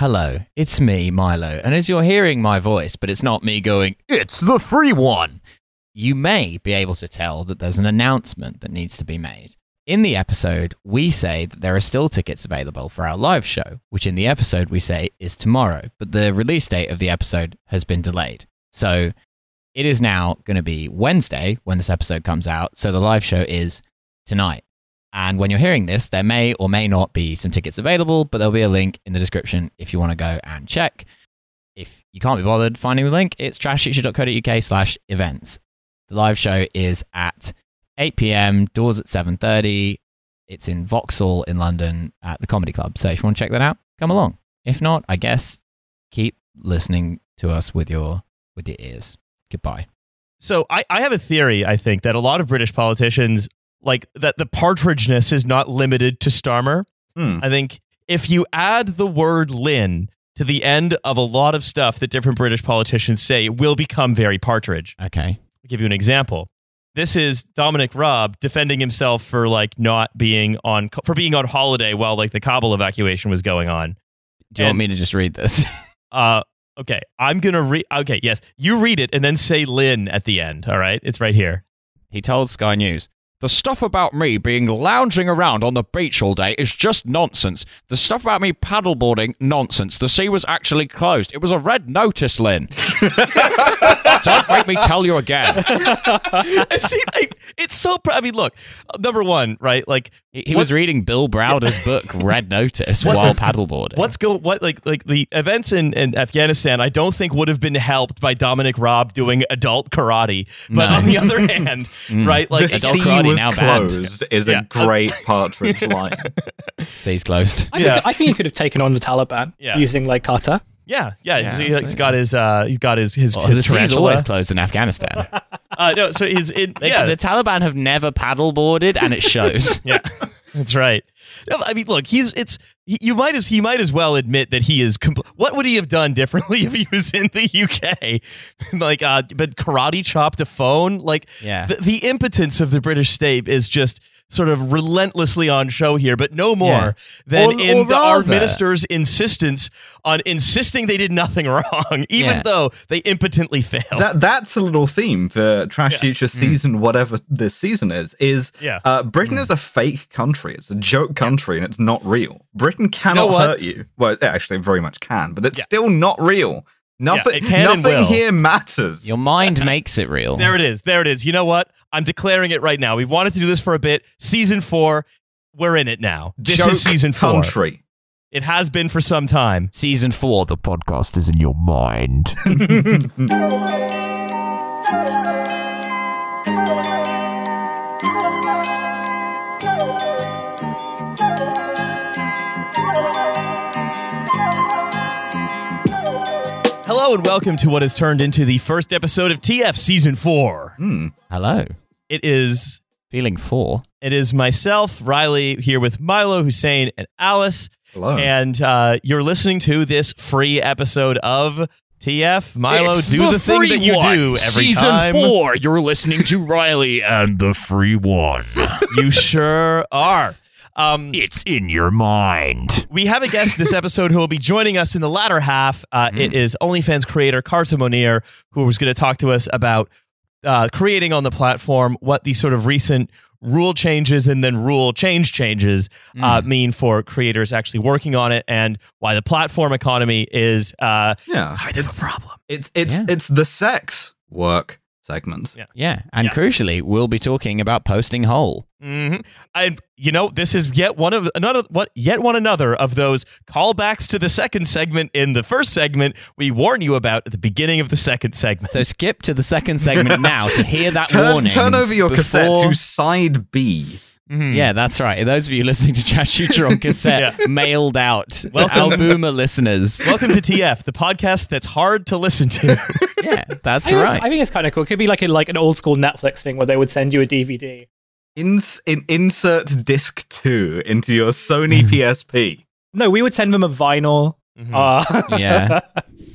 Hello, it's me, Milo, and as you're hearing my voice, but it's not me going, it's the free one, you may be able to tell that there's an announcement that needs to be made. In the episode, we say that there are still tickets available for our live show, which in the episode we say is tomorrow, but the release date of the episode has been delayed. So it is now going to be Wednesday when this episode comes out, so the live show is tonight. And when you're hearing this, there may or may not be some tickets available, but there'll be a link in the description if you want to go and check. If you can't be bothered finding the link, it's trashfuture.co.uk slash events. The live show is at 8 p.m., doors at 7.30. It's in Vauxhall in London at the Comedy Club. So if you want to check that out, come along. If not, I guess keep listening to us with your with your ears. Goodbye. So I, I have a theory, I think, that a lot of British politicians like that the partridgeness is not limited to Starmer. Hmm. I think if you add the word Lynn to the end of a lot of stuff that different British politicians say, it will become very partridge. Okay. I'll give you an example. This is Dominic Raab defending himself for like not being on for being on holiday while like the Kabul evacuation was going on. Do you want me to just read this? Uh okay, I'm going to read okay, yes. You read it and then say Lynn at the end, all right? It's right here. He told Sky News. The stuff about me being lounging around on the beach all day is just nonsense. The stuff about me paddleboarding, nonsense. The sea was actually closed. It was a red notice, Lynn. Don't make me tell you again. See, it's so pr- I mean, look, number 1, right? Like He, he was reading Bill Browder's book, Red Notice, What while is- paddleboarding. What's go what like like the events in, in Afghanistan I don't think would have been helped by Dominic Raab doing adult karate. But No. on the other hand, mm. right, like the adult sea karate was now banned. closed is Yeah. a great partridge line. Sea's closed. I, Yeah. think, I think he could have taken on the Taliban Yeah. using like kata. Yeah, yeah, Yeah, so he, has got his uh he's got his his, Well, his the sea's always closed in Afghanistan. Uh, no, so he's in They- yeah. The Taliban have never paddleboarded, and it shows. yeah, that's right. No, I mean, look, he's it's he, you might as he might as well admit that he is. Compl- what would he have done differently if he was in the UK? like, uh, but karate chopped a phone. Like, Yeah. the, the impotence of the British state is just sort of relentlessly on show here, but no more Yeah. than Or- in or the, our minister's insistence on insisting they did nothing wrong, even Yeah. though they impotently failed. that that's a little theme for Trash Yeah. Future season, whatever this season is. Is Yeah. uh, Britain is a fake country. It's a joke country, and it's not real. Britain cannot what? hurt you. Well, it actually very much can, but it's Yeah. still not real. Nothing. it can nothing here matters. Your mind makes it real. There it is. There it is. You know what? I'm declaring it right now. We've wanted to do this for a bit. Season four, we're in it now. This Joke is season four. country. It has been for some time. Season four, the podcast is in your mind. Hello and welcome to what has turned into the first episode of TF season four. Hmm. Hello. It is Feeling four. it is myself, Riley, here with Milo, Hussein, and Alice. Hello. And uh, you're listening to this free episode of TF. Milo, It's do the, thing that you one. do every Season time. four. You're listening to Riley and the free one. You sure are. Um, It's in your mind. We have a guest this episode who will be joining us in the latter half. Uh, It is OnlyFans creator Carson Monier, who was going to talk to us about uh, creating on the platform, what the sort of recent rule changes and then rule change changes uh, mean for creators actually working on it, and why the platform economy is uh, yeah, kind of a problem. it's it's Yeah. it's the sex work segment. Yeah. Yeah, and Yeah. crucially, we'll be talking about posting whole. hmm And you know, this is yet one of another what yet one another of those callbacks to the second segment in the first segment we warn you about at the beginning of the second segment. So skip to the second segment now to hear that Turn, warning. turn over your cassette to side B. Mhm. Yeah, that's right. Those of you listening to Trash Future on cassette, Yeah. mailed out. Welcome. Albuma listeners. Welcome to TF, the podcast that's hard to listen to. Yeah, that's I think, it's, right. I think it's kind of cool. It could be like a, like an old school Netflix thing where they would send you a DVD. Ins- in, insert disc two into your Sony PSP. No, we would send them a vinyl. Mhm. Uh, Yeah.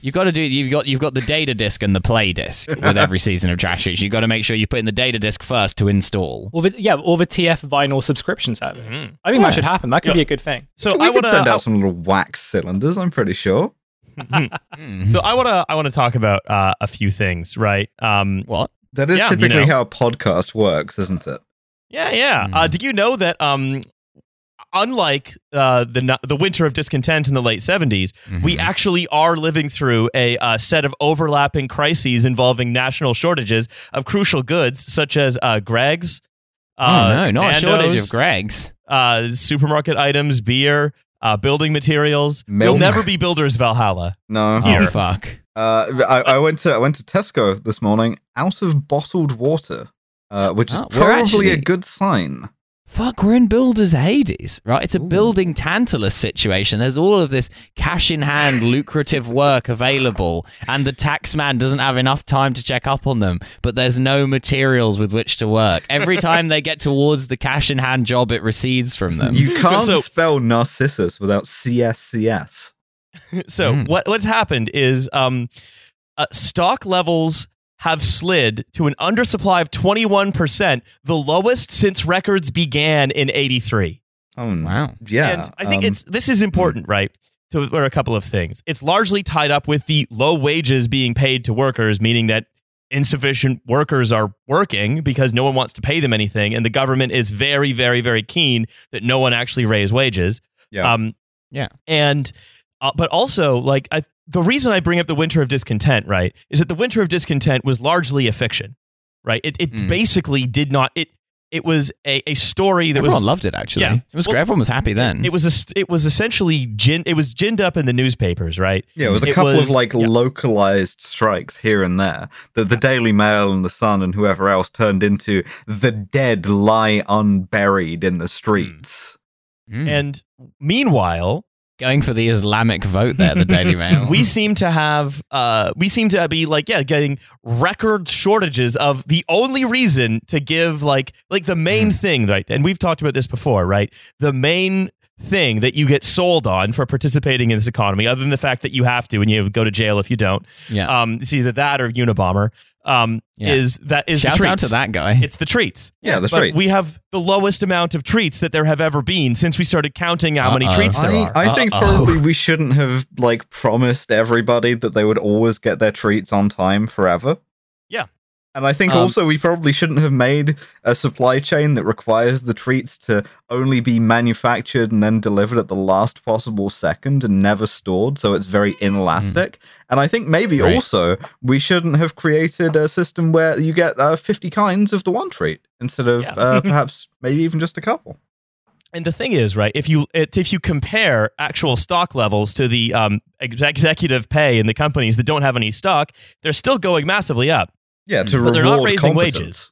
You've got to do. You've got you've got the data disk and the play disk with every season of Trash You've got to make sure you put in the data disk first to install. Or the, yeah, or the TF vinyl subscriction service. Mhm. I think Yeah. that should happen. That could Yeah. be a good thing. So we I could want send out some little wax cylinders. I'm pretty sure. Mm. So I want to. I want to talk about uh, a few things, right? Um, what? That is Yeah, you typically know. how a podcast works, isn't it? Yeah, yeah. Uh, Mm. do you know that? Um, unlike uh, the the winter of discontent in the late seventies, we Mhm. actually are living through a uh, set of overlapping crises involving national shortages of crucial goods such as uh, Greggs. Oh Uh, no, not a shortage of Greggs. uh, supermarket items, beer, uh, building materials. We'll never be builders Valhalla. No. Here. Oh fuck. Uh, I, I went to I went to Tesco this morning out of bottled water, uh, which is Oh, we're probably a good sign. Fuck, we're in Builder's Hades, right? It's a Ooh. building Tantalus situation. There's all of this cash in hand, lucrative work available, and the tax man doesn't have enough time to check up on them, but there's no materials with which to work. Every time they get towards the cash in hand job, it recedes from them. You can't So- spell Narcissus without CSCS. so Mm. what what's happened is um, uh, stock levels have slid to an undersupply of 21%, the lowest since records began in 83. Oh no. Wow. Yeah. and I think um, it's this is important, right? So there are a couple of things. It's largely tied up with the low wages being paid to workers, meaning that insufficient workers are working because no one wants to pay them anything, and the government is very, very, very keen that no one actually raise wages. Yeah. Um, Yeah. and uh, but also like I, the reason I bring up the Winter of Discontent, right, is that the Winter of Discontent was largely a fiction, right? It it Mm. basically did not it. It was a, a story that Everyone was loved it, actually. Yeah. It was Well, great. Everyone was happy then. it was a, it was essentially gin, it was ginned up in the newspapers, right? yeah, it was a it couple was- of like yeah. localized strikes here and there. The the Daily Mail and the Sun and whoever else turned into the dead lie unburied in the streets. Mm. And meanwhile, Going for the Islamic vote there, the Daily Mail. we seem to have uh we seem to be like yeah, getting record shortages of the only reason to give like like the main thing, right? And we've talked about this before, right? The main thing that you get sold on for participating in this economy, other than the fact that you have to and you go to jail if you don't. yeah. Um, it's either that or Unabomber. Um, Yeah. is that is the Shouts out to that guy. It's the treats. Yeah, the but treats. we have the lowest amount of treats that there have ever been since we started counting how many Uh-oh. treats there I, are. I think Uh-oh. probably we shouldn't have like promised everybody that they would always get their treats on time forever. Yeah. And I think Um, also we probably shouldn't have made a supply chain that requires the treats to only be manufactured and then delivered at the last possible second and never stored, so it's very inelastic. And I think maybe Right. also we shouldn't have created a system where you get uh, 50 kinds of the one treat instead of Yeah. uh, perhaps maybe even just a couple. And the thing is, right? If you it, if you compare actual stock levels to the um, ex- executive pay in the companies that don't have any stock, they're still going massively up. Yeah, to But they're not reward raising competence. wages.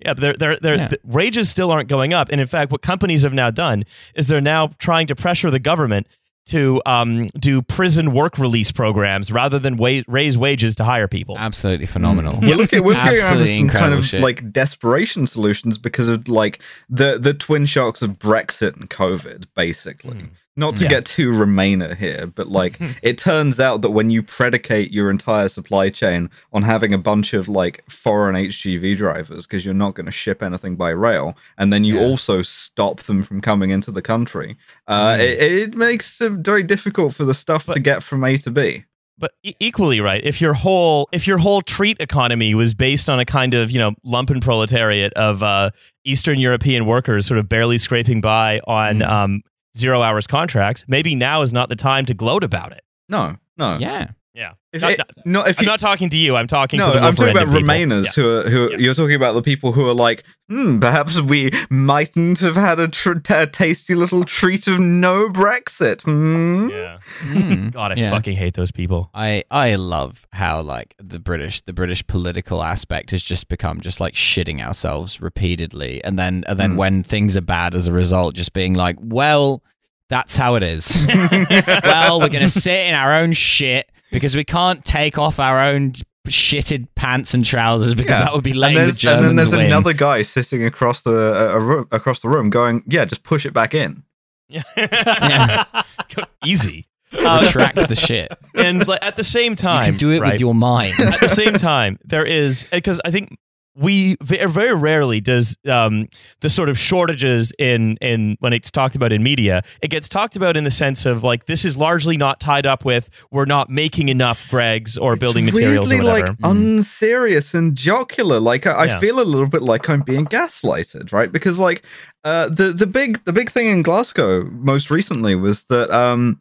Yeah, but they're, they're, they're, Yeah. the wages still aren't going up. And in fact, what companies have now done is they're now trying to pressure the government to um, do prison work release programs rather than wa- raise wages to hire people. Absolutely phenomenal. We're looking, we're looking at Absolutely some kind of shit. like desperation solutions because of like the the twin shocks of Brexit and COVID, basically. Mm. Not to Yeah. get too Remainer here, but like it turns out that when you predicate your entire supply chain on having a bunch of like foreign HGV drivers because you're not going to ship anything by rail, and then you Yeah. also stop them from coming into the country, uh, Mm. it, it makes it very difficult for the stuff to get from A to B. but e- equally right if your whole if your whole treat economy was based on a kind of you know lumpen proletariat of uh, eastern european workers sort of barely scraping by on Mm. um, zero hours contracts maybe now is not the time to gloat about it No, no. yeah. Yeah If, Not- it- not if i'm you, not talking to you i'm talking no, to the I'm talking about referendum people. Remainers who are who Yeah. you're talking about the people who are like, hmm, perhaps we mightn't have had a, tr- a tasty little treat of no Brexit. Hmm? yeah, Mm. god i Yeah. fucking hate those people I I love how like the British the British political aspect has just become just like shitting ourselves repeatedly, and then and then Mm. when things are bad as a result, just being like, well, that's how it is. well, we're gonna sit in our own shit because we can't take off our own shitted pants and trousers because Yeah. that would be And, letting the there's, and then there's win. another guy sitting across the uh, a room, across the room, going, "Yeah, just push it back in." yeah easy Retract the shit. and like, at the same You time, can do it right, with your mind. at the same time, there is because I think we very rarely does um, the sort of shortages in in when it's talked about in media. It gets talked about in the sense of like this is largely not tied up with we're not making enough Greggs or building It's materials or weirdly, whatever. like unserious and jocular. Like I, I Yeah. feel a little bit like I'm being gaslighted, right? Because like uh, the the big the big thing in Glasgow most recently was that um.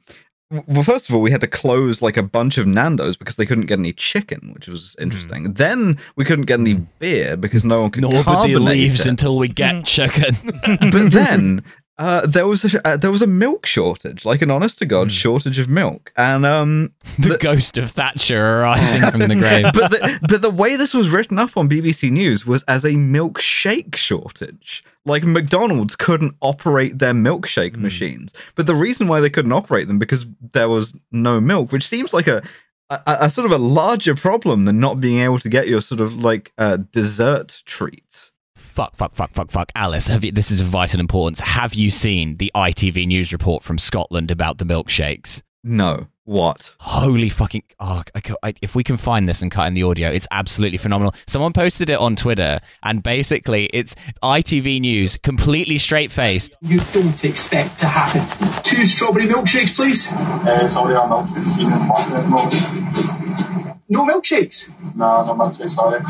W- Well, first of all, we had to close like a bunch of Nando's because they couldn't get any chicken, which was interesting. Then we couldn't get any beer because no one could Nobody carbonate leaves it. until we get chicken. but then uh, there was a uh, there was a milk shortage, like an honest to god shortage of milk, and um, the, The- ghost of Thatcher arising from the grave. but the, but the way this was written up on BBC News was as a milkshake shortage. Like McDonald's couldn't operate their milkshake machines, but the reason why they couldn't operate them because there was no milk, which seems like a a, a sort of a larger problem than not being able to get your sort of like uh, dessert treats. fuck, fuck, fuck, fuck, fuck. Alice, have you, this is of vital importance. Have you seen the ITV news report from Scotland about the milkshakes? No, what? Holy fucking! Oh, I, I, if we can find this and cut in the audio, it's absolutely phenomenal. Someone posted it on Twitter, and basically, it's ITV News, completely straight faced. you don't expect to happen. Two strawberry milkshakes, please. Uh, sorry, I'm not seeing the market at the moment. No milkshakes. No, no, not too sorry.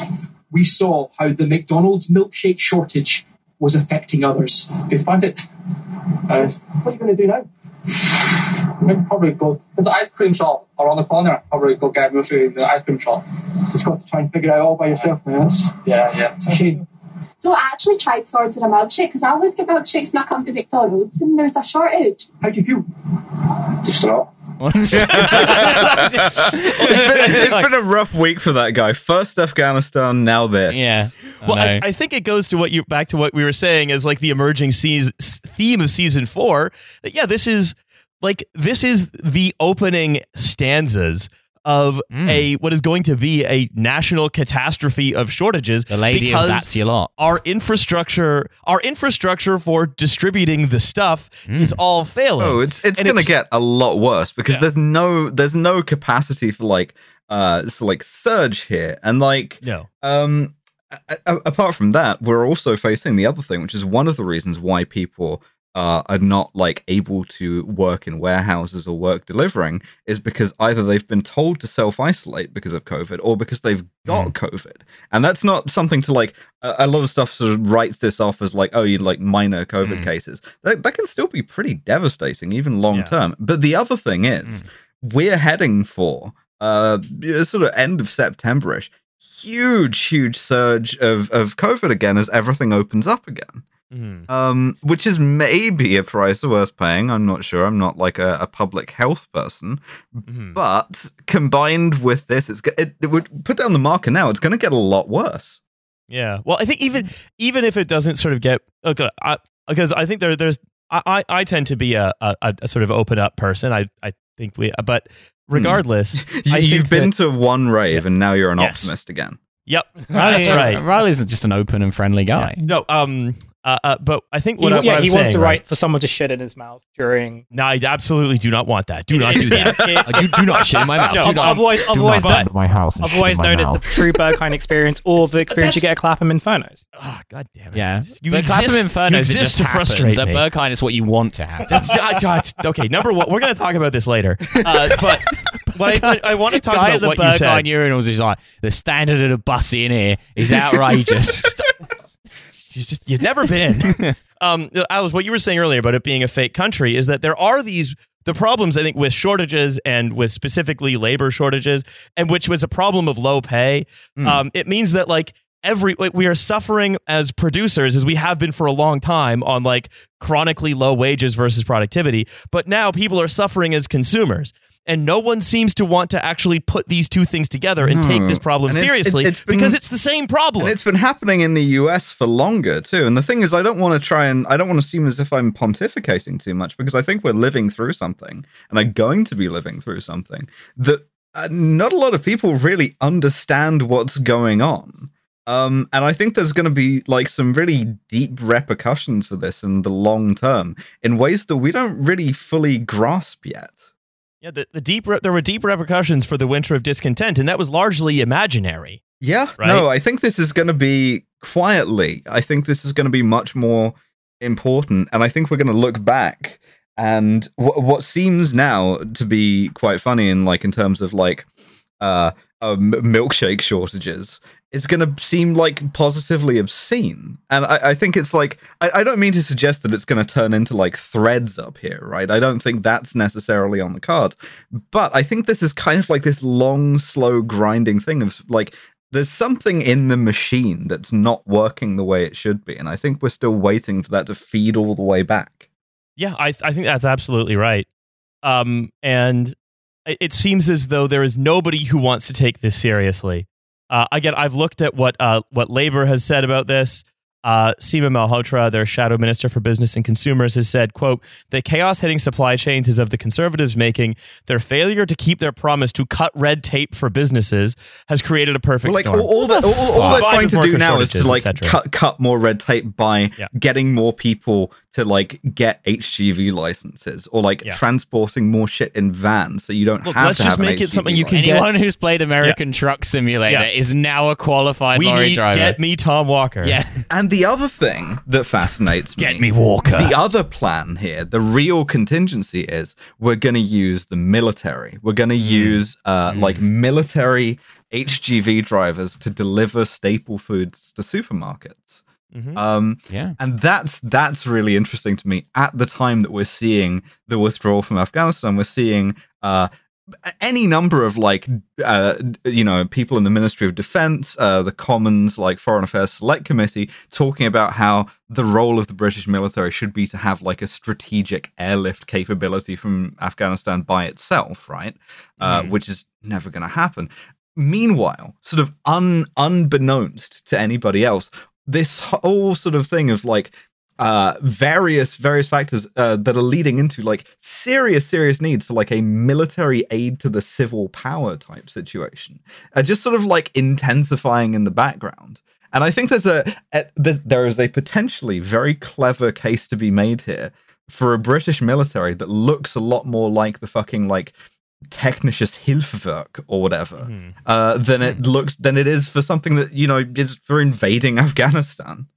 We saw how the McDonald's milkshake shortage was affecting others. Disband it. Uh, What are you going to do now? Maybe probably go. There's an ice cream shop around the corner. Probably go get milkshake in the ice cream shop. Just got to try and figure it out all by yourself, man. It's, Yeah, yeah. it's a. So I actually tried to order a milkshake because I always get milkshakes when I come to McDonald's and there's a shortage. How do you feel? Distraught. it's been, it's been a rough week for that guy. First Afghanistan, now this. Yeah. Well, I, I think it goes to what you back to what we were saying as like the emerging seas, theme of season four. That yeah, this is like this is the opening stanzas of Mm. a what is going to be a national catastrophe of shortages. the lady because of that's your lot. our infrastructure, our infrastructure for distributing the stuff is all failing. Oh, it's it's And gonna it's- get a lot worse because Yeah. there's no there's no capacity for like uh so like surge here and like no. um a- a- apart from that we're also facing the other thing which is one of the reasons why people uh, are not like able to work in warehouses or work delivering is because either they've been told to self isolate because of COVID or because they've got COVID, and that's not something to like. A, a lot of stuff sort of writes this off as like, oh, you like minor COVID Mm. cases. That that can still be pretty devastating, even long Yeah. term. But the other thing is, we're heading for uh sort of end of Septemberish huge, huge surge of, of COVID again as everything opens up again. Mhm. Um, which is maybe a price worth paying. I'm not sure. I'm not like a, a public health person, Mhm. but combined with this, it's it, it would put down the marker now. It's going to get a lot worse. Yeah. Well, I think even even if it doesn't sort of get okay, I, because I think there there's I, I I tend to be a, a a sort of open up person. I I think we but regardless, You, I you've been that- to one rave, and now you're an Yes. optimist again. yep, that's Yeah, right. Riley's just an open and friendly guy. No, um, uh, uh, but I think He, what, I, yeah, what I'm he saying, wants to right? write for someone to shit in his mouth during. No, I absolutely do not want that. Do not do that. I do, do not shit in my mouth. No, do I've, not, I've always, I've do always, not known, my house. and I've always my known as the true Berghain experience or the experience you that's- get at Clapham Infernos. oh, God damn it! Yeah, you but exist, Clapham Infernos, you it exist just to happens. frustrate At me. Berghain, it's what you want to have. That's uh, okay. Number one, we're going to talk about this later. Uh, but what I, I want to talk guy about at the what you Berghain said. urinals is like the standard of the bussy in here is outrageous. She's just you've never been. um, Alice, what you were saying earlier about it being a fake country is that there are these the problems I think with shortages and with specifically labor shortages, and which was a problem of low pay. Mm. Um, it means that like every like, we are suffering as producers as we have been for a long time on like chronically low wages versus productivity, but now people are suffering as consumers. And no one seems to want to actually put these two things together and take this problem And it's- seriously it's- it's been- because it's the same problem. And it's been happening in the US for longer too. And the thing is, I don't want to try and I don't want to seem as if I'm pontificating too much because I think we're living through something and are going to be living through something that uh, not a lot of people really understand what's going on. Um, and I think there's going to be like some really deep repercussions for this in the long term in ways that we don't really fully grasp yet. Yeah, the, the deep re- there were deep repercussions for the winter of discontent, and that was largely imaginary. Yeah, Right? no, I think this is going to be quietly. I think this is going to be much more important, and I think we're going to look back and wh- what seems now to be quite funny, in like in terms of like uh, uh milkshake shortages, is going to seem like positively obscene. And I, I think it's like I, I don't mean to suggest that it's going to turn into like threads up here, right? I don't think that's necessarily on the cards, but I think this is kind of like this long, slow grinding thing of like there's something in the machine that's not working the way it should be and i think we're still waiting for that to feed all the way back Yeah, I I think that's absolutely right. Um, and it it seems as though there is nobody who wants to take this seriously. Uh, again, I've looked at what uh, what Labor has said about this. Uh, Seema Malhotra, their shadow minister for business and consumers, has said, "quote The chaos hitting supply chains is of the conservatives' making. Their failure to keep their promise to cut red tape for businesses has created a perfect Well, like storm." all, all, that, all, all they're trying to do now is to like cut cut more red tape by Yeah. getting more people to like get HGV licenses or like Yeah. transporting more shit in vans so you don't have Look, have let's to just have an make it HGV something you can license. get- Anyone who's played American Truck Simulator Yeah. is now a qualified we lorry need driver. get me Tom Walker. yeah, And the other thing that fascinates me get me Walker. The other plan here, the real contingency is we're going to use the military. We're going to use uh, like military HGV drivers to deliver staple foods to supermarkets. Mhm. Um, yeah. and that's that's really interesting to me. At the time that we're seeing the withdrawal from Afghanistan, we're seeing uh, any number of like uh, you know people in the Ministry of Defence, uh, the Commons, like Foreign Affairs Select Committee, talking about how the role of the British military should be to have like a strategic airlift capability from Afghanistan by itself, right? Uh, which is never going to happen. Meanwhile, sort of un unbeknownst to anybody else, this whole sort of thing of like uh various various factors uh, that are leading into like serious serious needs for like a military aid to the civil power type situation are just sort of like intensifying in the background. And i think there's a, a there's, there is a potentially very clever case to be made here for a british military that looks a lot more like the fucking like technisches hilfswerk or whatever Mhm. uh, than it looks than it is for something that you know is for invading Afghanistan.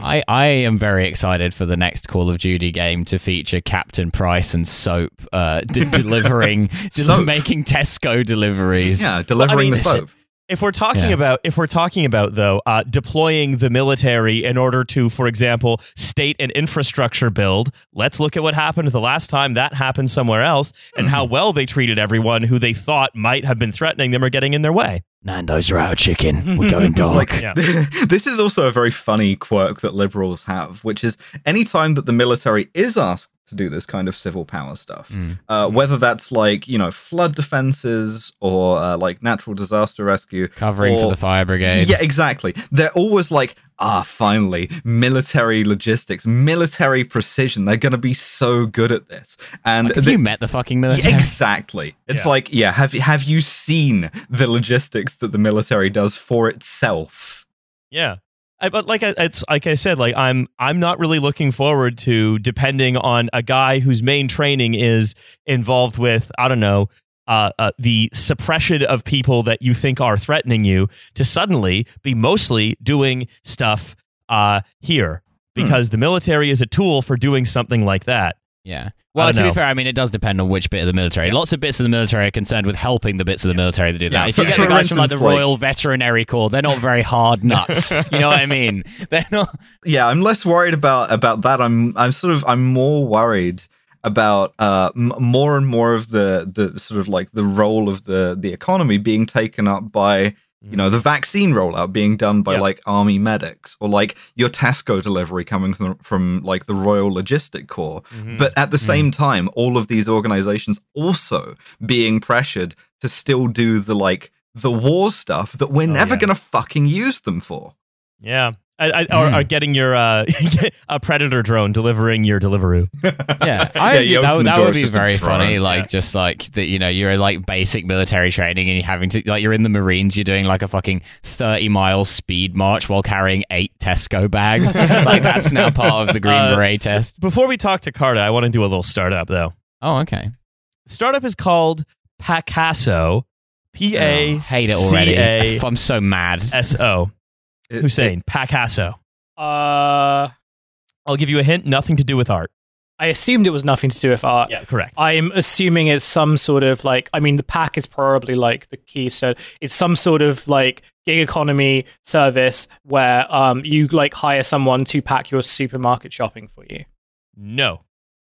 I, I am very excited for the next Call of Duty game to feature Captain Price and Soap uh, de- delivering, del- Soap. making Tesco deliveries. Yeah, delivering mean, the soap. If we're talking Yeah. about if we're talking about though uh, deploying the military in order to, for example, state an infrastructure build, let's look at what happened the last time that happened somewhere else and how well they treated everyone who they thought might have been threatening them or getting in their way. Nando's are out of chicken. We're going dog. Like Yeah. this is also a very funny quirk that liberals have, which is anytime that the military is asked to do this kind of civil power stuff, Mm. uh, whether that's like you know flood defenses or uh, like natural disaster rescue, Covering for the fire brigade. Yeah, exactly. They're always like, ah, finally, military logistics, military precision. They're going to be so good at this. And Like, have the- you met the fucking Yeah, military? exactly. It's Yeah. like, yeah, have you have you seen the logistics that the military does for itself? Yeah. I, but like I, it's like I said, like I'm I'm not really looking forward to depending on a guy whose main training is involved with I don't know uh, uh, the suppression of people that you think are threatening you to suddenly be mostly doing stuff uh, here because the military is a tool for doing something like that. Yeah. Well, to be fair, I mean, it does depend on which bit of the military. Lots of bits of the military are concerned with helping the bits of the military that do that. Yeah, if you get the for guys from like the instance, like- Royal Veterinary Corps, they're not very hard nuts. you know what I mean? They're not. Yeah, I'm less worried about about that. I'm I'm sort of I'm more worried about uh m- more and more of the the sort of like the role of the the economy being taken up by you know the vaccine rollout being done by Yeah. like army medics or like your Tesco delivery coming from, from like the Royal Logistic Corps Mhm. but at the same time all of these organizations also being pressured to still do the like the war stuff that we're Oh, never yeah. gonna fucking use them for Yeah. I, I, or, Mm. or getting your uh, a predator drone delivering your Deliveroo. Yeah, I you actually, that, that would be very funny. Like, Yeah. just like that, you know, you're in like basic military training and you're having to, like, you're in the Marines, you're doing like a fucking 30 mile speed march while carrying eight Tesco bags. like, that's now part of the Green Uh, Beret test. Before we talk to Carta, I want to do a little startup though. Oh, okay. startup is called Pacaso. P A Oh, hate it already. C A I'm so mad. S O. It- Hussein, Pacaso. Uh, I'll give you a hint. Nothing to do with art. I assumed it was nothing to do with art. Yeah, correct. I'm assuming it's some sort of like, I mean, the pack is probably like the keystone. It's some sort of like gig economy service where um you like hire someone to pack your supermarket shopping for you. no,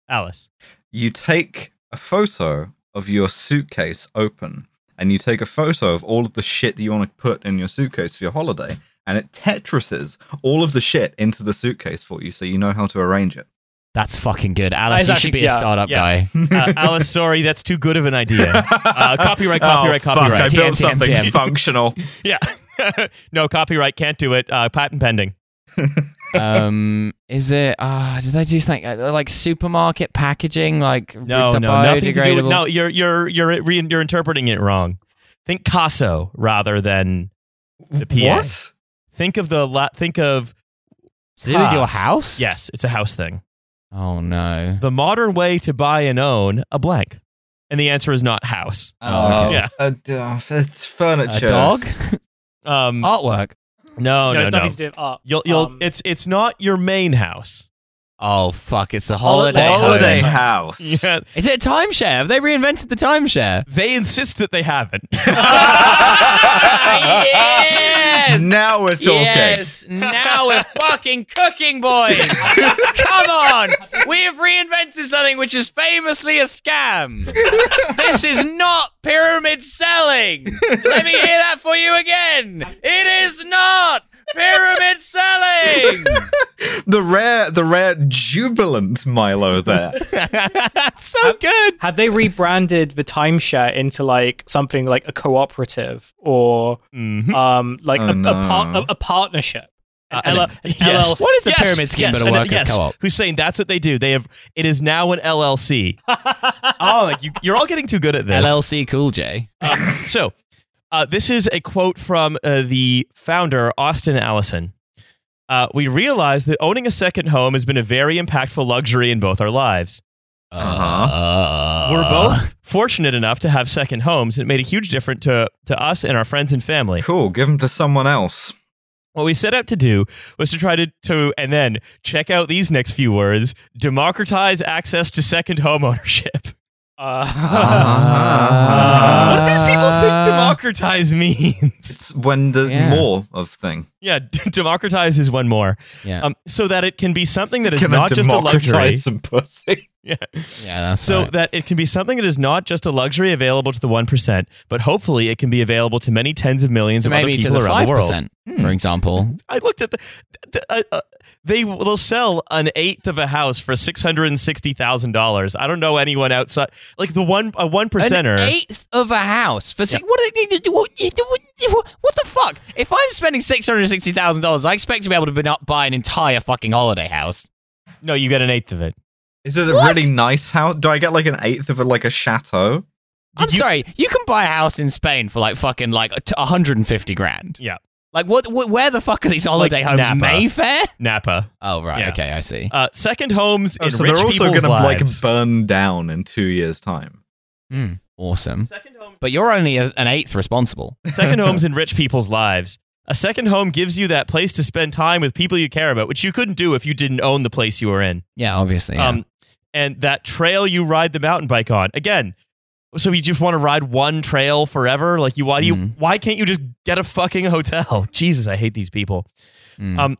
Alice. you take a photo of your suitcase open and you take a photo of all of the shit that you want to put in your suitcase for your holiday and it tetrises all of the shit into the suitcase for you so you know how to arrange it That's fucking good. Alice, That's you actually- should be yeah, a startup yeah. guy. Uh, Alice, sorry, that's too good of an idea. Uh, copyright, copyright, Oh, copyright. Fuck, I TM, built TM, something TM. functional. Yeah. no, copyright can't do it. Uh, patent pending. um, is it? Uh, did they do something uh, like supermarket packaging? Like No, no, nothing to do with. No, you're you're you're re, you're interpreting it wrong. Think Caso rather than the PA. What? Think of the la- think of Does it do a house. house? yes, it's a house thing. Oh no. The modern way to buy and own a blank, and the answer is not house. Oh, okay. Yeah. uh, uh, it's furniture. A dog? Um, Artwork. no, no, no, it's no. nothing to do with art. You'll you'll Um, it's it's not your main house. Oh fuck! It's a oh, Holiday holiday. Holiday home. house. Yeah, Is it a timeshare? Have they reinvented the timeshare? they insist that they haven't. yes. Now we're talking. Yes, now we're fucking cooking, boys. Come on, we have reinvented something which is famously a scam. This is not pyramid selling. Let me hear that for you again. It is not pyramid selling. The rare, the rare jubilant Milo there. That's so good. Had they rebranded the timeshare into like something like a cooperative or Mhm. um like Oh, a, a, par- a, a partnership? Uh, An L- and- an yes. LLC. What is a Yes, pyramid scheme yes, but a uh, workers' yes. co-op? Hussein, that's what they do. They have it is now an LLC. oh, like you, you're all getting too good at this. LLC Cool J. So, uh, this is a quote from uh, the founder, Austin Allison. Uh, we realize that owning a second home has been a very impactful luxury in both our lives. Uh, huh. We're both fortunate enough to have second homes. and It made a huge difference to, to us and our friends and family. Cool. Give them to someone else. What we set out to do was to try to, to and then check out these next few words democratize access to second home ownership. Uh, Ah. what do these people think Uh, democratize means? It's when the Yeah. more of thing. Yeah, d- democratize is one more. Yeah, Um, so that it can be something that is Gonna not just a luxury. Some pussy. Yeah. yeah. That's So right. that it can be something that is not just a luxury available to the 1%, but hopefully it can be available to many tens of millions of other people the around the world. for example. I looked at the, the uh, uh, they will sell an eighth of a house for six hundred and sixty thousand dollars. I don't know anyone outside like the one a one An percenter. eighth of a house for six, what, what, what, what the fuck? If I'm spending six hundred sixty thousand dollars, I expect to be able to bu- buy an entire fucking holiday house. No, you get an eighth of it. Is it a What? really nice house? Do I get like an eighth of it, like a chateau? I'm You- sorry, you can buy a house in Spain for like fucking like t- 150 grand. Yeah. Like what, what? Where the fuck are these holiday Like homes? Napa. Mayfair? Napa. Oh right, Yeah. okay, I see. Uh, second homes Oh, in so rich they're also people's gonna like burn down in two years' time. Hmm, awesome. second homes But you're only a, an eighth responsible. Second homes in rich people's lives. A second home gives you that place to spend time with people you care about, which you couldn't do if you didn't own the place you were in. Yeah, obviously. Yeah. Um, and that trail you ride the mountain bike on. Again, so you just want to ride one trail forever? Like you why do you Mhm. why can't you just get a fucking hotel? Jesus, I hate these people. Hmm. Um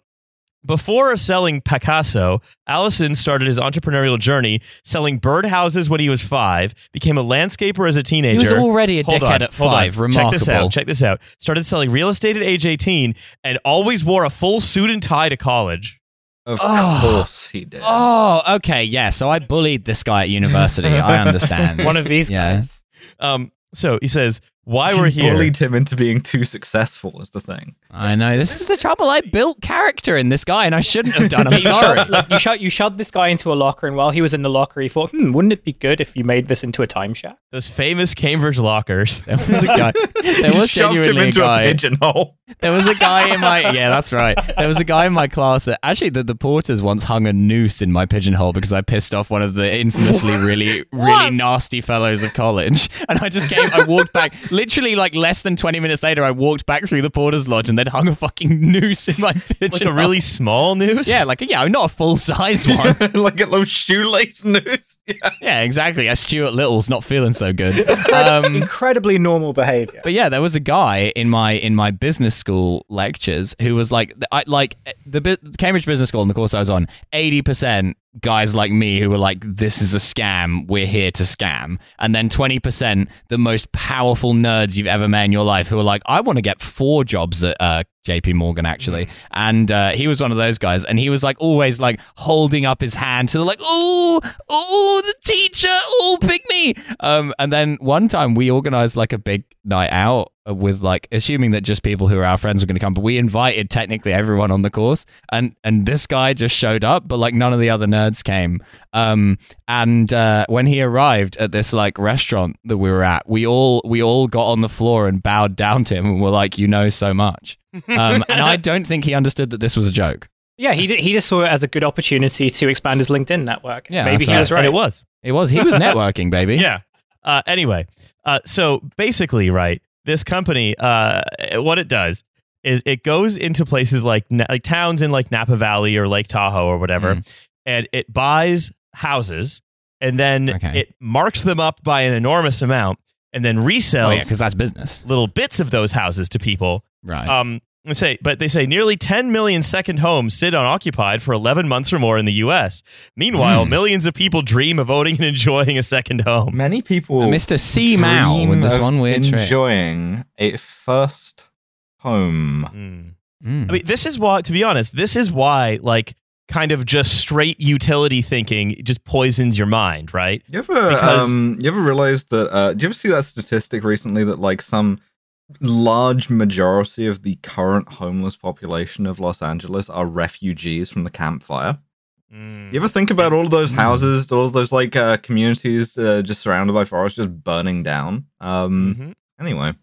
before selling Pacaso, Allison started his entrepreneurial journey selling birdhouses when he was five, became a landscaper as a teenager. he was already a Hold dickhead on, at five. Remarkable. Check this out. Check this out. Started selling real estate at age 18 and always wore a full suit and tie to college. Of Oh. course he did. Oh, okay, yeah. So I bullied this guy at university. I understand. one of these Yeah. guys. Um, so he says, why we're You here. bullied him into being too successful is the thing. I know. This is the trouble. I built character in this guy, and I shouldn't have done. I'm You sorry. shoved, like, you, sho- you shoved this guy into a locker, and while he was in the locker, he thought, "Hmm, wouldn't it be good if you made this into a timeshare?" Those famous Cambridge lockers. There was a guy. There You was shoved him genuinely into a guy. a pigeonhole. There was a guy in my yeah, that's right. There was a guy in my class that actually the, the porters once hung a noose in my pigeonhole because I pissed off one of the infamously really really nasty fellows of college. And I just came I walked back literally like less than twenty minutes later I walked back through the porter's lodge and they'd hung a fucking noose in my pigeonhole. like a really small noose. Yeah, like yeah, not a full size one. like a little shoelace noose. Yeah. yeah, exactly. Yeah, Stuart Little's not feeling so good. Um, Incredibly normal behavior. But yeah, there was a guy in my in my business school lectures who was like, I like the Bu- Cambridge Business School, and the course I was on. Eighty percent guys like me who were like, "This is a scam. We're here to scam," and then twenty percent the most powerful nerds you've ever met in your life who were like, "I want to get four jobs at uh, JP Morgan actually," and uh, he was one of those guys, and he was like always like holding up his hand to the like, "Oh, oh, the teacher, oh, pick me." Um, and then one time we organized like a big night out with like assuming that just people who are our friends were going to come but we invited technically everyone on the course. And and this guy just showed up but like none of the other nerds came. Um and uh when he arrived at this like restaurant that we were at we all we all got on the floor and bowed down to him and were like you know so much um and i don't think he understood that this was a joke Yeah, he did, he just saw it as a good opportunity to expand his LinkedIn network. Yeah, maybe he right. was right. and it was. it was he was networking baby Yeah. Uh, anyway, uh, so basically, right, this company, uh, what it does is it goes into places like like towns in like Napa Valley or Lake Tahoe or whatever, Mm. and it buys houses and then Okay. it marks them up by an enormous amount and then oh resells yeah because that's business little bits of those houses to people. Right Um, they say, but they say nearly 10 million second homes sit unoccupied for 11 months or more in the U.S. Meanwhile, Hmm. millions of people dream of owning and enjoying a second home. Many people mr c mao with this one weird trick enjoying a first home. Mm. Mm. I mean, this is why, to be honest, this is why, like, kind of just straight utility thinking just poisons your mind, right? You ever Because- um you ever realize that uh do you ever see that statistic recently that like some large majority of the current homeless population of Los Angeles are refugees from the campfire? Mm. You ever think about all of those Mm. houses, all of those like uh communities uh, just surrounded by forests just burning down? Um Mhm. anyway.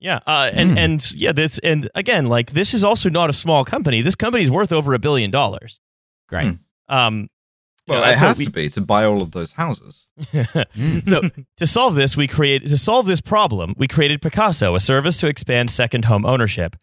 Yeah, uh, and Mm. and yeah, this and again, like this is also not a small company. This company is worth over a billion dollars. great Um, you Well, know, it has we- to be to buy all of those houses. Mm. so to solve this, we create to solve this problem, we created Pacaso, a service to expand second home ownership.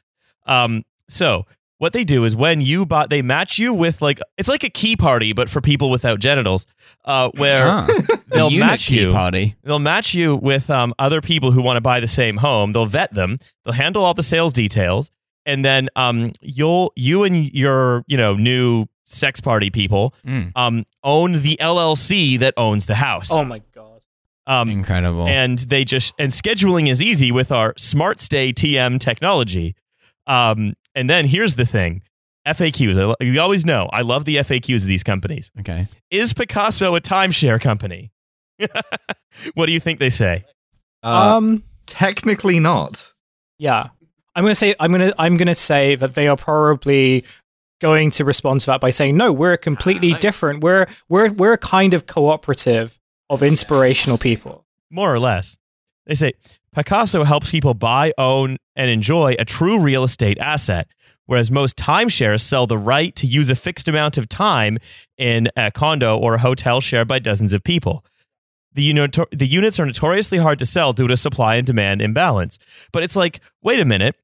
Um, so what they do is when you buy, they match you with like it's like a key party, but for people without genitals, uh, where Ah. they'll The match you. party. They'll match you with um, other people who want to buy the same home. They'll vet them. They'll handle all the sales details, and then um, you'll you and your you know new sex party people Mm. um, own the LLC that owns the house. oh my god. um, Incredible. and they just and scheduling is easy with our Smart Stay TM technology. Um, and then here's the thing. FAQs. I You always know I love the FAQs of these companies. okay. Is Pacaso a timeshare company? what do you think they say? Uh, um. technically not. Yeah. I'm gonna say I'm gonna I'm gonna say that they are probably going to respond to that by saying no, we're a completely different. We're we're we're a kind of cooperative of inspirational people. More or less. They say Pacaso helps people buy, own, and enjoy a true real estate asset, whereas most timeshares sell the right to use a fixed amount of time in a condo or a hotel shared by dozens of people. The, unit, the units are notoriously hard to sell due to supply and demand imbalance. But it's like, wait a minute,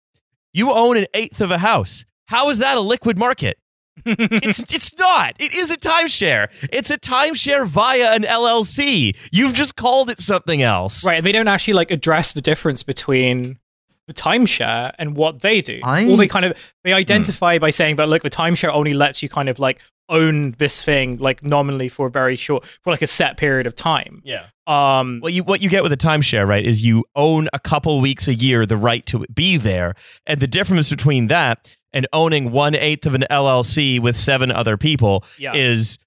you own an eighth of a house. How is that a liquid market? it's it's not. It is a timeshare. It's a timeshare via an LLC. You've just called it something else. Right, and they don't actually like address the difference between the timeshare and what they do. I- Or they kind of they identify by saying, but look, the timeshare only lets you kind of like own this thing like nominally for a very short for like a set period of time. Yeah. Um Well, you what you get with a timeshare, right, is you own a couple weeks a year the right to be there, and the difference between that and owning one eighth of an LLC with seven other people Yeah. is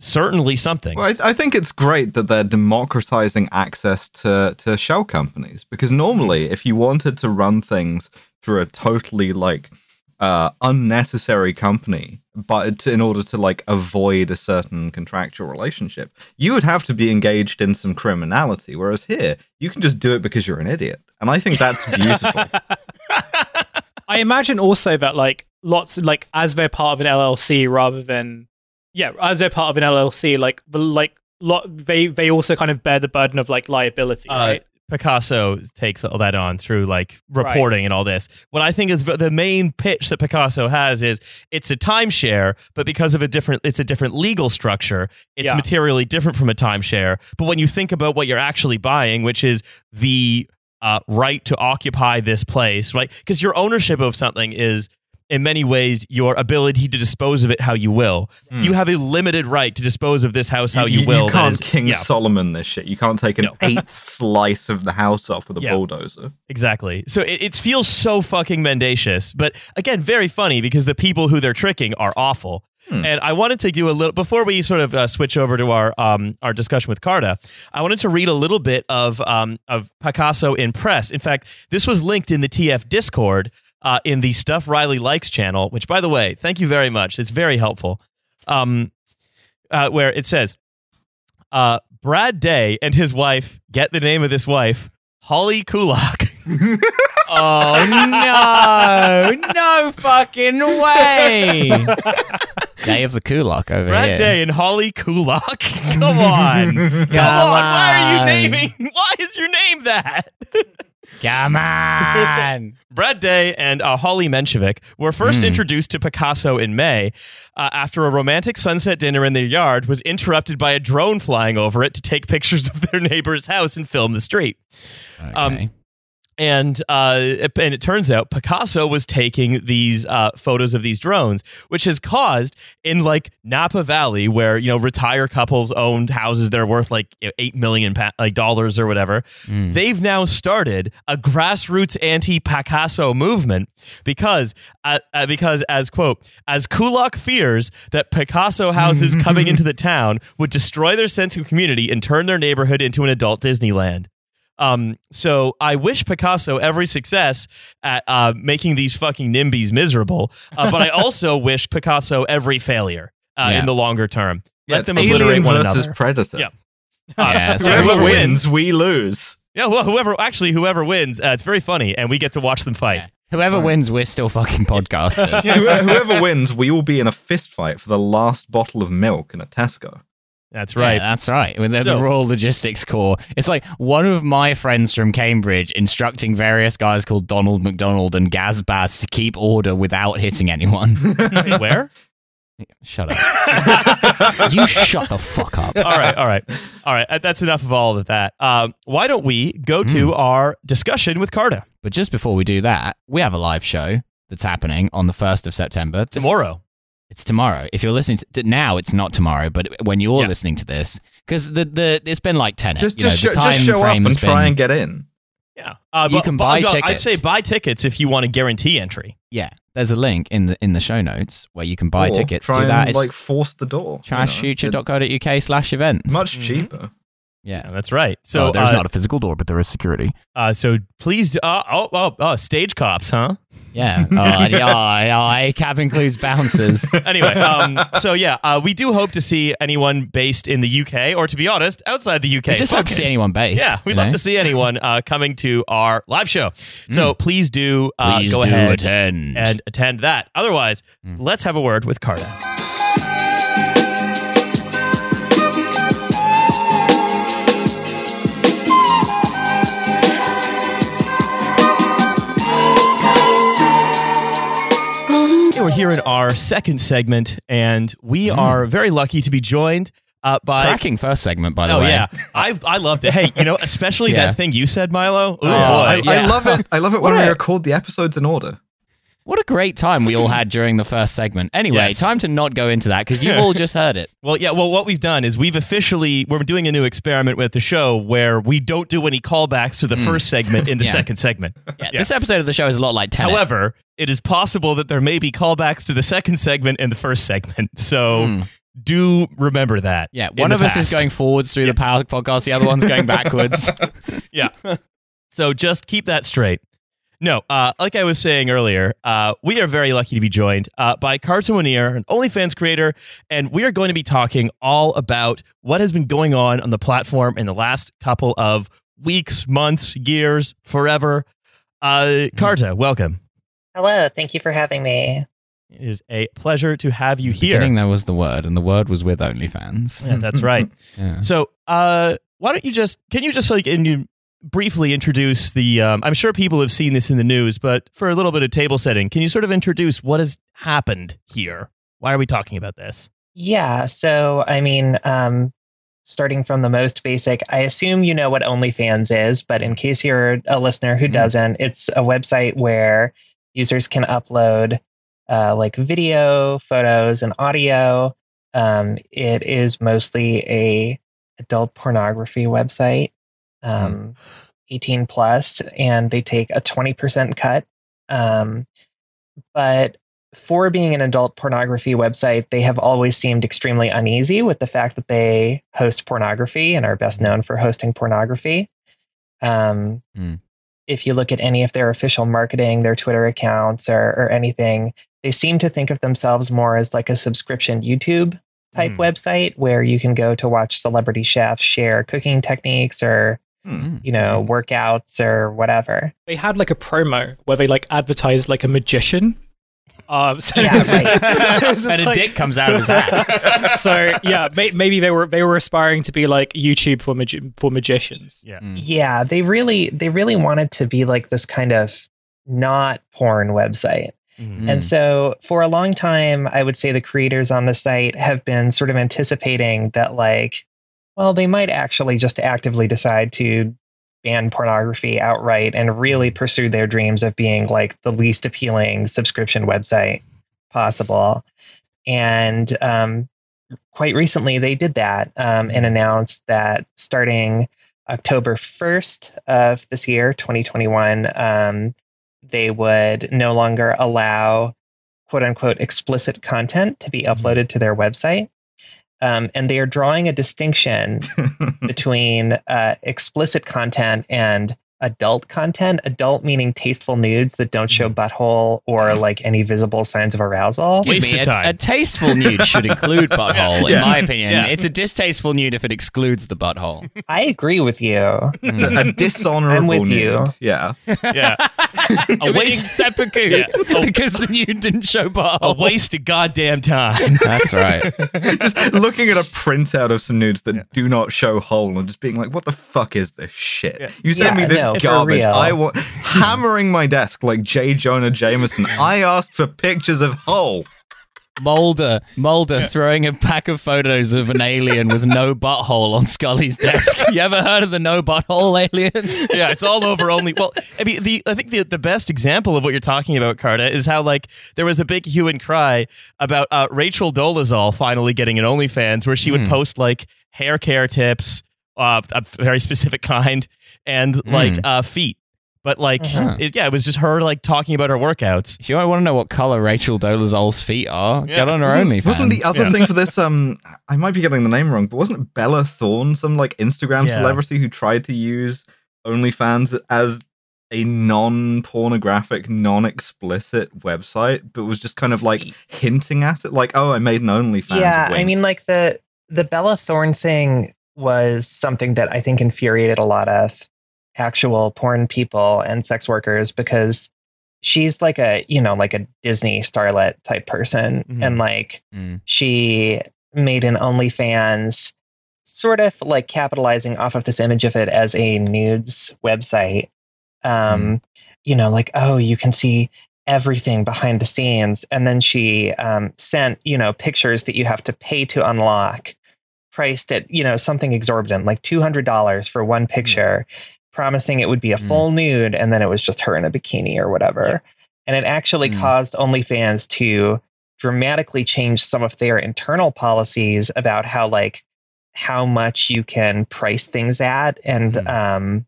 certainly something. Well, I, I think it's great that they're democratizing access to, to shell companies because normally, if you wanted to run things through a totally like uh, unnecessary company, but to, in order to like avoid a certain contractual relationship, you would have to be engaged in some criminality. Whereas here, you can just do it because you're an idiot, and I think that's beautiful. I imagine also that like lots like as they're part of an LLC rather than yeah as they're part of an LLC like the like lot they they also kind of bear the burden of like liability Uh, right Pacaso takes all that on through like reporting and all this. What I think is the main pitch that Pacaso has is it's a timeshare, but because of a different, it's a different legal structure. It's Yeah. materially different from a timeshare. But when you think about what you're actually buying, which is the uh, right to occupy this place, right? Because your ownership of something is. In many ways, your ability to dispose of it how you will. Hmm. You have a limited right to dispose of this house how you, you, will. You can't is- King yeah. Solomon this shit. You can't take an No. eighth slice of the house off with a Yeah. bulldozer. Exactly. So it, it feels so fucking mendacious, but again, very funny because the people who they're tricking are awful. Hmm. And I wanted to do a little before we sort of uh, switch over to our um, our discussion with Carta. I wanted to read a little bit of um, of Pacaso in press. In fact, this was linked in the TF Discord uh, in the Stuff Riley Likes channel. Which, by the way, thank you very much. It's very helpful. Um, uh, where it says, uh, Brad Day and his wife get the name of this wife, Holly Kulak. Oh no, no fucking way! Day of the Kulak over Brad here. Day and Holly Kulak. Come on. Come on. Why are you naming? Why is your name that? Come on! Brad Day and uh, Holly Menshevik were first Hmm. introduced to Pacaso in May uh, after a romantic sunset dinner in their yard was interrupted by a drone flying over it to take pictures of their neighbor's house and film the street. Um, Okay. And uh, it- and it turns out Pacaso was taking these uh, photos of these drones, which has caused in like Napa Valley, where you know retire couples owned houses that are worth like eight million dollars or whatever. Mm. They've now started a grassroots anti-Pacaso movement because uh, uh, because as quote as Kulak fears that Pacaso houses coming into the town would destroy their sense of community and turn their neighborhood into an adult Disneyland. Um, so I wish Pacaso every success at uh, making these fucking NIMBYs miserable, uh, but I also wish Pacaso every failure uh, Yeah. in the longer term. Yeah, Let them obliterate Alien one versus another. Predator. Yeah. Uh, Yeah, so whoever Whoever wins, wins, we lose. yeah, well, whoever actually whoever wins, uh, it's very funny, and we get to watch them fight. Yeah. Whoever wins, we're still fucking podcasters. Whoever, whoever wins, we will be in a fist fight for the last bottle of milk in a Tesco. That's Yeah, right. that's right. With the, the So- Royal Logistics Corps. It's like one of my friends from Cambridge instructing various guys called Donald McDonald and Gazbaz to keep order without hitting anyone. Wait, where? shut up. you shut the fuck up. all right, all right, all right. uh, That's enough of all of that. Um, why don't we go to Mm. our discussion with Carta But just before we do that, we have a live show that's happening on the 1st of September. This- tomorrow? It's tomorrow. If you're listening to now, it's not tomorrow, but when you're Yeah. listening to this, because the, the it's been like 10 Just, you know, just, the show, time just show up frame has and try and get in. Yeah, uh, You but- can but- buy I'd say buy tickets if you want to guarantee entry. Yeah, there's a link in the in the show notes where you can buy Or tickets try to that. And, It's like force the door. trashfuture.co.uk slash events. It's Much Mhm. cheaper. Yeah, yeah. that's right. So So there's uh, not a physical door, but there is security. uh, so please, uh, oh, oh, oh, stage cops, huh? Yeah. Oh, yeah, yeah. Cab includes bouncers. anyway, um, so yeah, uh, we do hope to see anyone based in the UK, or to be honest, outside the UK. We just Fuck hope to see anyone based. Yeah, we'd love know? to see anyone uh, coming to our live show. So please do uh, Please go do ahead attend. and attend that. Otherwise, Mm. let's have a word with Carta. Yeah, We're here in our second segment, and we Mm. are very lucky to be joined uh, by. Cracking first segment, by the Oh way. yeah, I I loved it. Hey, you know, especially Yeah. that thing you said, Milo. Ooh, Oh, boy. I, I love it. I love it when What we record the episodes in order. What a great time we all had during the first segment. Anyway, Yes. time to not go into that because you've all just heard it. Well, yeah. Well, what we've done is we've officially we're doing a new experiment with the show where we don't do any callbacks to the first segment in the Mm. Yeah. second segment. Yeah, This episode of the show is a lot like Tenet. However, it is possible that there may be callbacks to the second segment and the first segment. So Hmm. do remember that. Yeah, one the of us is going forwards through the power podcast, the other one's going backwards. yeah. So just keep that straight. No, uh, like I was saying earlier, uh, we are very lucky to be joined uh, by Carta Monir, an OnlyFans creator, and we are going to be talking all about what has been going on on the platform in the last couple of weeks, months, years, forever. Uh, Carta, welcome. Hello, thank you for having me. It is a pleasure to have you here. Beginning there was the word, and the word was with OnlyFans. Yeah, that's right. Yeah. So, uh, why don't you just can you just like in you briefly introduce the? Um, I'm sure people have seen this in the news, but for a little bit of table setting, can you sort of introduce what has happened here? Why are we talking about this? Yeah, so I mean, um, starting from the most basic, I assume you know what OnlyFans is, but in case you're a listener who Mhm. doesn't, it's a website where users can upload uh, like video, photos, and audio. Um, it is mostly a adult pornography website, um, 18 plus, and they take a 20% cut. Um, but for being an adult pornography website, they have always seemed extremely uneasy with the fact that they host pornography and are best known for hosting pornography. Um, Hmm. If you look at any of their official marketing, their Twitter accounts, or, or anything, they seem to think of themselves more as like a subscription YouTube type Hmm. website where you can go to watch celebrity chefs share cooking techniques or Hmm. you know workouts or whatever. They had like a promo where they like advertised like a magician. Um, so Yeah, it's- right. so and a like- dick comes out of his hat. so yeah, may- maybe they were they were aspiring to be like YouTube for magi- for magicians. Yeah. Mm. Yeah, they really they really wanted to be like this kind of not porn website. Mhm. And so for a long time, I would say the creators on the site have been sort of anticipating that like well, they might actually just actively decide to ban pornography outright and really pursue their dreams of being like the least appealing subscription website possible. And um, quite recently, they did that um, and announced that starting October 1st of this year, 2021, um, they would no longer allow quote unquote explicit content to be uploaded to their website. Um, and they are drawing a distinction between uh, explicit content and adult content. Adult meaning tasteful nudes that don't show butthole or like any visible signs of arousal. Excuse Waste me, of a- time. A, tasteful nude should include butthole, Yeah. in my opinion. Yeah. It's a distasteful nude if it excludes the butthole. I agree with you. Mm. a dishonorable I'm with nude. you. Yeah. yeah, a waste- except for Yeah. Because the nude didn't show a waste of goddamn time. That's right. just looking at a printout of some nudes that Yeah. do not show hole and just being like, what the fuck is this shit? Yeah. You sent Yeah, me this no, for garbage. I want hammering my desk like J. Jonah Jameson. I asked for pictures of hole. Mulder, Mulder throwing a pack of photos of an alien with no butthole on Scully's desk. You ever heard of the no butthole alien? yeah, it's all over only. Well, I mean, the I think the the best example of what you're talking about, Carta, is how like there was a big hue and cry about uh, Rachel Dolezal finally getting an OnlyFans, where she would Hmm. post like hair care tips, uh, a very specific kind, and like uh, feet. But like, Mhm. it, yeah, it was just her like talking about her workouts. If you want to know what color Rachel Dolezal's feet are, Yeah. get on her Wasn't, OnlyFans. wasn't the other Yeah. thing for this? Um, I might be getting the name wrong, but wasn't Bella Thorne some like Instagram Yeah. celebrity who tried to use OnlyFans as a non-pornographic, non-explicit website, but was just kind of like hinting at it, like, "Oh, I made an OnlyFans." yeah, I mean, like the the Bella Thorne thing was something that I think infuriated a lot of actual porn people and sex workers because she's like a you know like a Disney starlet type person, Mhm. and like Mm. she made an OnlyFans, sort of like capitalizing off of this image of it as a nudes website. Um, You know, like oh, you can see everything behind the scenes, and then she um, sent you know pictures that you have to pay to unlock, priced at you know something exorbitant, like two hundred dollars for one picture, promising it would be a Mm. full nude, and then it was just her in a bikini or whatever. And it actually Mm. caused OnlyFans to dramatically change some of their internal policies about how like how much you can price things at and Mhm. um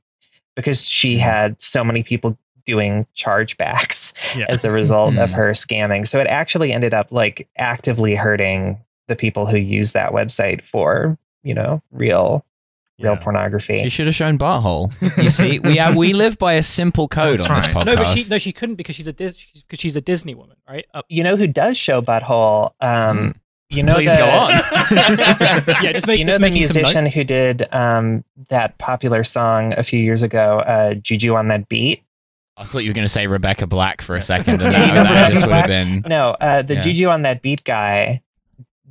because she had so many people doing chargebacks Yeah. as a result of her scamming so it actually ended up like actively hurting the people who use that website for you know real real Yeah. pornography. She should have shown butthole. You see, we have, we live by a simple code on this podcast. No, but she no, she couldn't because she's a Dis because she's a Disney woman, right? you know who does show butthole? Um, You know, Please the, go on. yeah, just make You know just the making some musician who did um, that popular song a few years ago, uh, "Juju on That Beat." I thought you were going to say Rebecca Black for a second, and that, that Rebecca just would have Black? been. No, uh, the Yeah. Juju on That Beat guy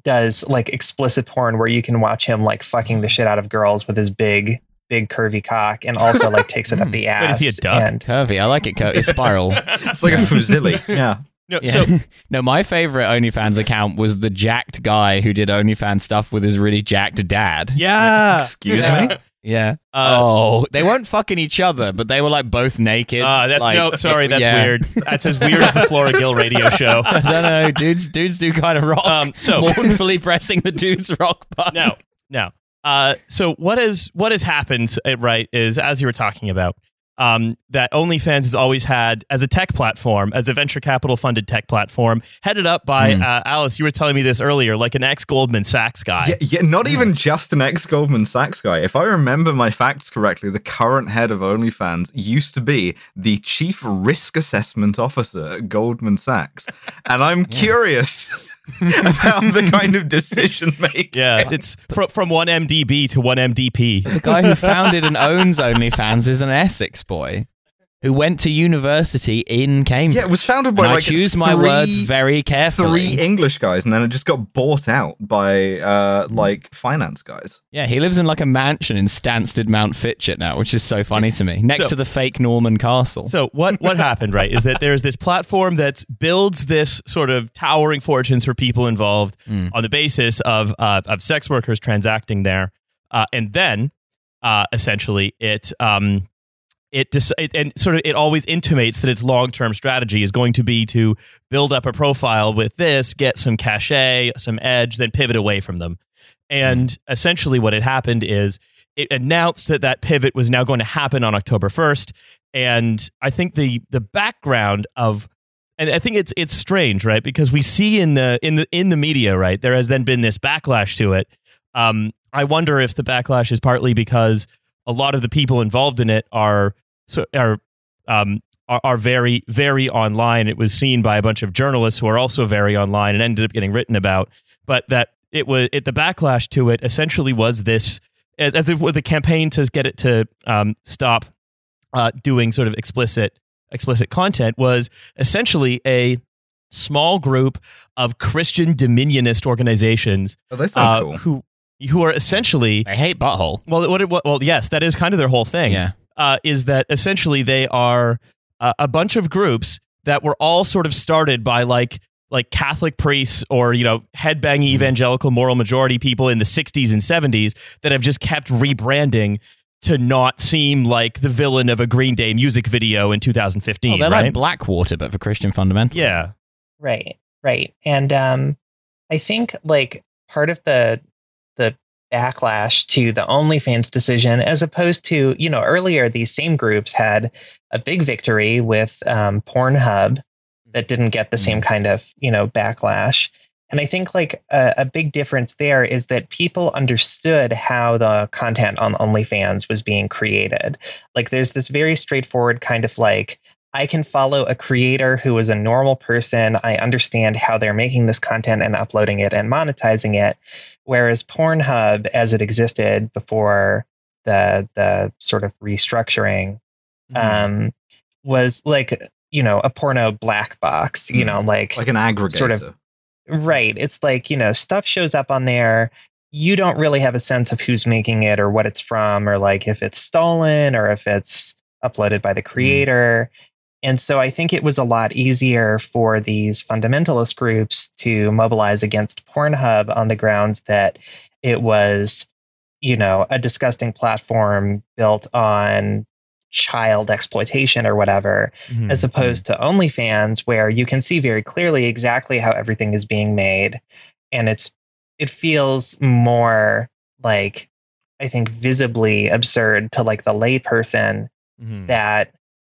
does like explicit porn where you can watch him like fucking the shit out of girls with his big, big curvy cock, and also like takes it up hmm. the ass. Wait, is he a duck? And Curvy, I like it. Cur- it's spiral. It's like a fusilli. Yeah. No, Yeah. so no, my favorite OnlyFans account was the jacked guy who did OnlyFans stuff with his really jacked dad. Yeah. Excuse Yeah. me. Yeah. uh, oh, they weren't fucking each other, but they were like both naked. uh, that's like, no, sorry, that's yeah. weird. That's as weird as the Flora Gill radio show. I don't know, dudes. Dudes do kind of rock. Um, so- mournfully pressing the dude's rock button. No, no. Uh, so what is what has happened? uh, Right, is as you were talking about. Um, that OnlyFans has always had as a tech platform, as a venture capital funded tech platform, headed up by Hmm. uh, Alice. You were telling me this earlier, like an ex Goldman Sachs guy. Yeah, yeah, not even just an ex Goldman Sachs guy. If I remember my facts correctly, the current head of OnlyFans used to be the chief risk assessment officer at Goldman Sachs. And I'm curious about the kind of decision making. Yeah, it's fr- from one MDB to one MDP. The guy who founded and owns OnlyFans is an Essex boy who went to university in Cambridge. Yeah, it was founded by and like I choose my three- words very carefully. Three English guys, and then it just got bought out by uh, Hmm. like finance guys. Yeah, he lives in like a mansion in Stansted Mountfitchet now, which is so funny to me, next So- to the fake Norman Castle. So what what happened, right, is that there's this platform that builds this sort of towering fortunes for people involved Mm. on the basis of uh, of sex workers transacting there, uh, and then uh, essentially it um it, dis- it and sort of it always intimates that its long term strategy is going to be to build up a profile with this, get some cachet, some edge, then pivot away from them. And essentially, what had happened is it announced that that pivot was now going to happen on October 1st. And I think the the background of and I think it's it's strange, right? Because we see in the in the in the media, right, there has then been this backlash to it. Um, I wonder if the backlash is partly because a lot of the people involved in it are so are um are, are very very online. It was seen by a bunch of journalists who are also very online and ended up getting written about. But that it was it the backlash to it essentially was this as, as it was the campaign to get it to um, stop uh, doing sort of explicit explicit content was essentially a small group of Christian dominionist organizations Oh, they sound uh, cool. who who are essentially I hate butthole. well what, what well yes that is kind of their whole thing Yeah. Uh, is that essentially they are uh, a bunch of groups that were all sort of started by like like Catholic priests or you know headbanging evangelical moral majority people in the 60s and 70s that have just kept rebranding to not seem like the villain of a Green Day music video in 2015 Oh, they're right like Blackwater, but for Christian fundamentalists. yeah Right, right. And um, I think like part of the the backlash to the OnlyFans decision, as opposed to you know earlier, these same groups had a big victory with um, Pornhub that didn't get the same kind of you know backlash. And I think like a, a big difference there is that people understood how the content on OnlyFans was being created. Like there's this very straightforward kind of like I can follow a creator who is a normal person. I understand how they're making this content and uploading it and monetizing it. Whereas Pornhub, as it existed before the the sort of restructuring, Mm-hmm. um, was like you know a porno black box. You know, like Like an aggregator. sort of- Right. It's like, you know, stuff shows up on there. You don't really have a sense of who's making it or what it's from, or like if it's stolen or if it's uploaded by the creator. And so I think it was a lot easier for these fundamentalist groups to mobilize against Pornhub on the grounds that it was, you know, a disgusting platform built on child exploitation or whatever Mhm. as opposed to OnlyFans, where you can see very clearly exactly how everything is being made, and it's it feels more like I think visibly absurd to like the layperson Mhm. that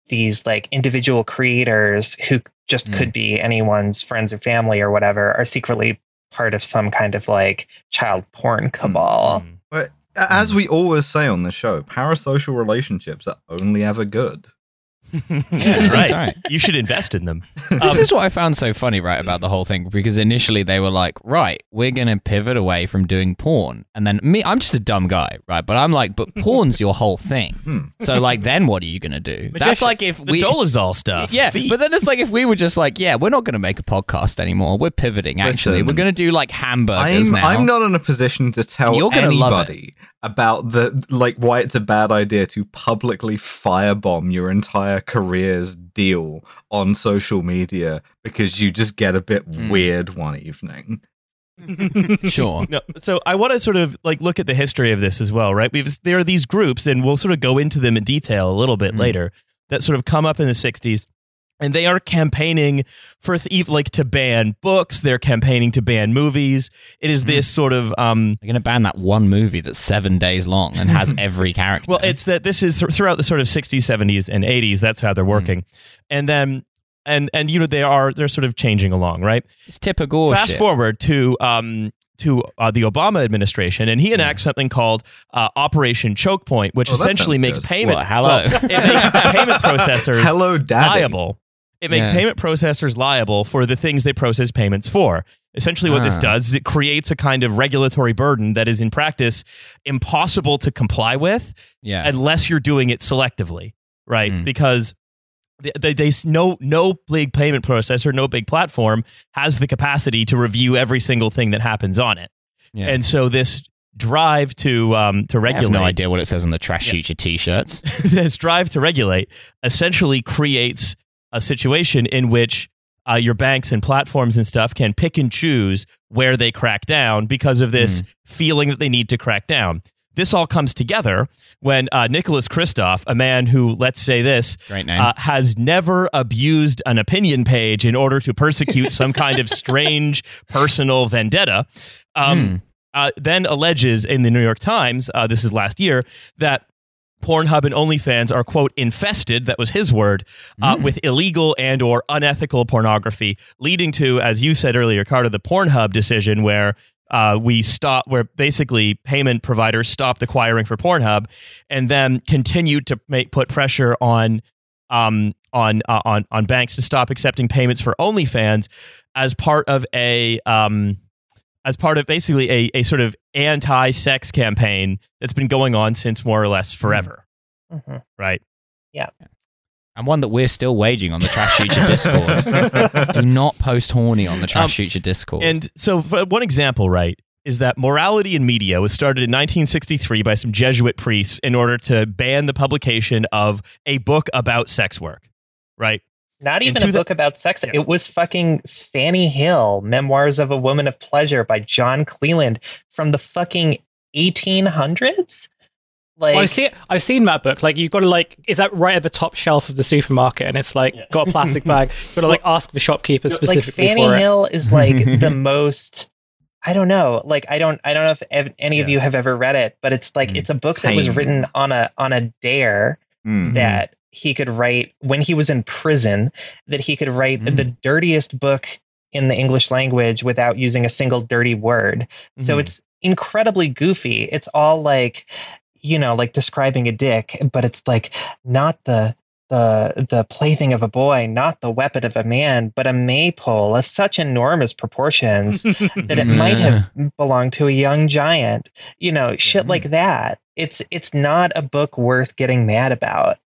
these like individual creators who just Mm. could be anyone's friends or family or whatever are secretly part of some kind of like child porn cabal. Mm. But as we always say on the show, parasocial relationships are only ever good. That's right. right. You should invest in them. This is what I found so funny, right, about the whole thing, because initially they were like, right, we're going to pivot away from doing porn. And then me, I'm just a dumb guy, right? But I'm like, but porn's your whole thing. Hmm. So, like, then what are you going to do? That's like if The we. Dolezal stuff. Yeah, Feet. but then it's like if we were just like, yeah, we're not going to make a podcast anymore. We're pivoting. Actually, Listen, we're going to do like hamburgers I'm now. I'm not in a position to tell You're gonna love it. anybody about the like why it's a bad idea to publicly firebomb your entire career's deal on social media because you just get a bit Hmm. weird one evening. Sure. No, so I want to sort of like look at the history of this as well, right? We've there are these groups, and we'll sort of go into them in detail a little bit Mhm. later that sort of come up in the '60s, and they are campaigning for th- like to ban books. They're campaigning to ban movies. It is this sort of um, They're going to ban that one movie that's seven days long and has every character. well, it's that this is th- throughout the sort of '60s, '70s, and '80s. That's how they're working, and then. And and you know they are they're sort of changing along, right? it's typical. Fast forward to um to uh, the Obama administration, and he enacts something called uh, Operation Choke Point, which Oh, essentially makes good. payment. Well, hello. well, it makes payment processors Hello, Daddy. liable. It makes Yeah. payment processors liable for the things they process payments for. Essentially, what this Ah. does is it creates a kind of regulatory burden that is in practice impossible to comply with Yeah. unless you're doing it selectively, right? Mm. Because they, they, no no big payment processor, no big platform has the capacity to review every single thing that happens on it, yeah. and so this drive to um to I have regulate no idea what it says on the trash Yeah. future t-shirts. this drive to regulate essentially creates a situation in which uh, your banks and platforms and stuff can pick and choose where they crack down because of this feeling that they need to crack down. This all comes together when uh, Nicholas Kristof, a man who, let's say this, uh, has never abused an opinion page in order to persecute some kind of strange personal vendetta, um, Hmm. uh, then alleges in the New York Times, uh, this is last year, that Pornhub and OnlyFans are quote infested. That was his word uh, Mm. with illegal and or unethical pornography, leading to, as you said earlier, Carta, the Pornhub decision where. Uh, we stop where basically payment providers stopped acquiring for Pornhub, and then continued to make put pressure on um, on uh, on on banks to stop accepting payments for OnlyFans as part of a um, as part of basically a, a sort of anti-sex campaign that's been going on since more or less forever, Mhm. right? Yeah. And one that we're still waging on the Trash Future Discord. Do not post horny on the Trash Um, Future Discord. And so, for one example, right, is that morality in media was started in 1963 by some Jesuit priests in order to ban the publication of a book about sex work, right? Not even a the- book about sex. Yeah. It was fucking Fanny Hill, Memoirs of a Woman of Pleasure by John Cleland from the fucking 1800s. Like, Well, I've seen I've seen that book. Like you've got to like is that right at the top shelf of the supermarket, and it's like got a plastic bag. You've got to like ask the shopkeeper like specifically Fanny for. Hill is like the most. I don't know. Like I don't. I don't know if ev- any of you have ever read it, but it's like Mm. it's a book that was written on a on a dare Hmm. that he could write when he was in prison. That he could write Mm. the dirtiest book in the English language without using a single dirty word. So Mhm. it's incredibly goofy. It's all like, you know, like describing a dick, but it's like not the the the plaything of a boy, not the weapon of a man, but a maypole of such enormous proportions that it might have belonged to a young giant. You know, shit like that. It's it's not a book worth getting mad about.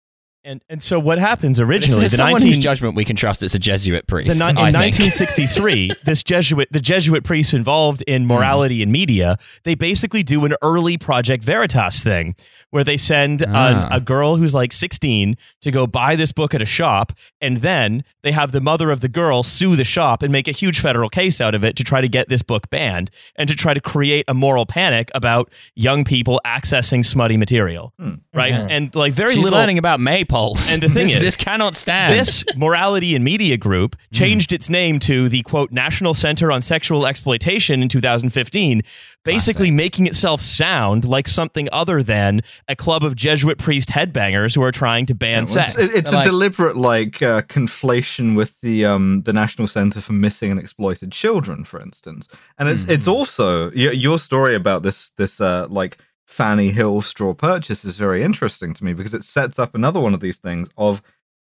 And and so what happens originally? The someone 19 whose judgment we can trust, it's a Jesuit priest. the, ni- I in think. 1963, this Jesuit, the Jesuit priests involved in hmm. morality and media, they basically do an early Project Veritas thing where they send Ah. a, a girl who's like 16 to go buy this book at a shop, and then they have the mother of the girl sue the shop and make a huge federal case out of it to try to get this book banned and to try to create a moral panic about young people accessing smutty material, hmm. right? Yeah. And like very She's little. learning about maypole. Polls. And the thing this, is, this cannot stand. This morality and media group Hmm. changed its name to the quote National Center on Sexual Exploitation in 2015, basically making itself sound like something other than a club of Jesuit priest headbangers who are trying to ban Well, sex. It's, it's a like- deliberate like uh, conflation with the um the National Center for Missing and Exploited Children, for instance, and it's it's Mm-hmm. also your, your story about this this uh like Fanny Hill straw purchase is very interesting to me because it sets up another one of these things of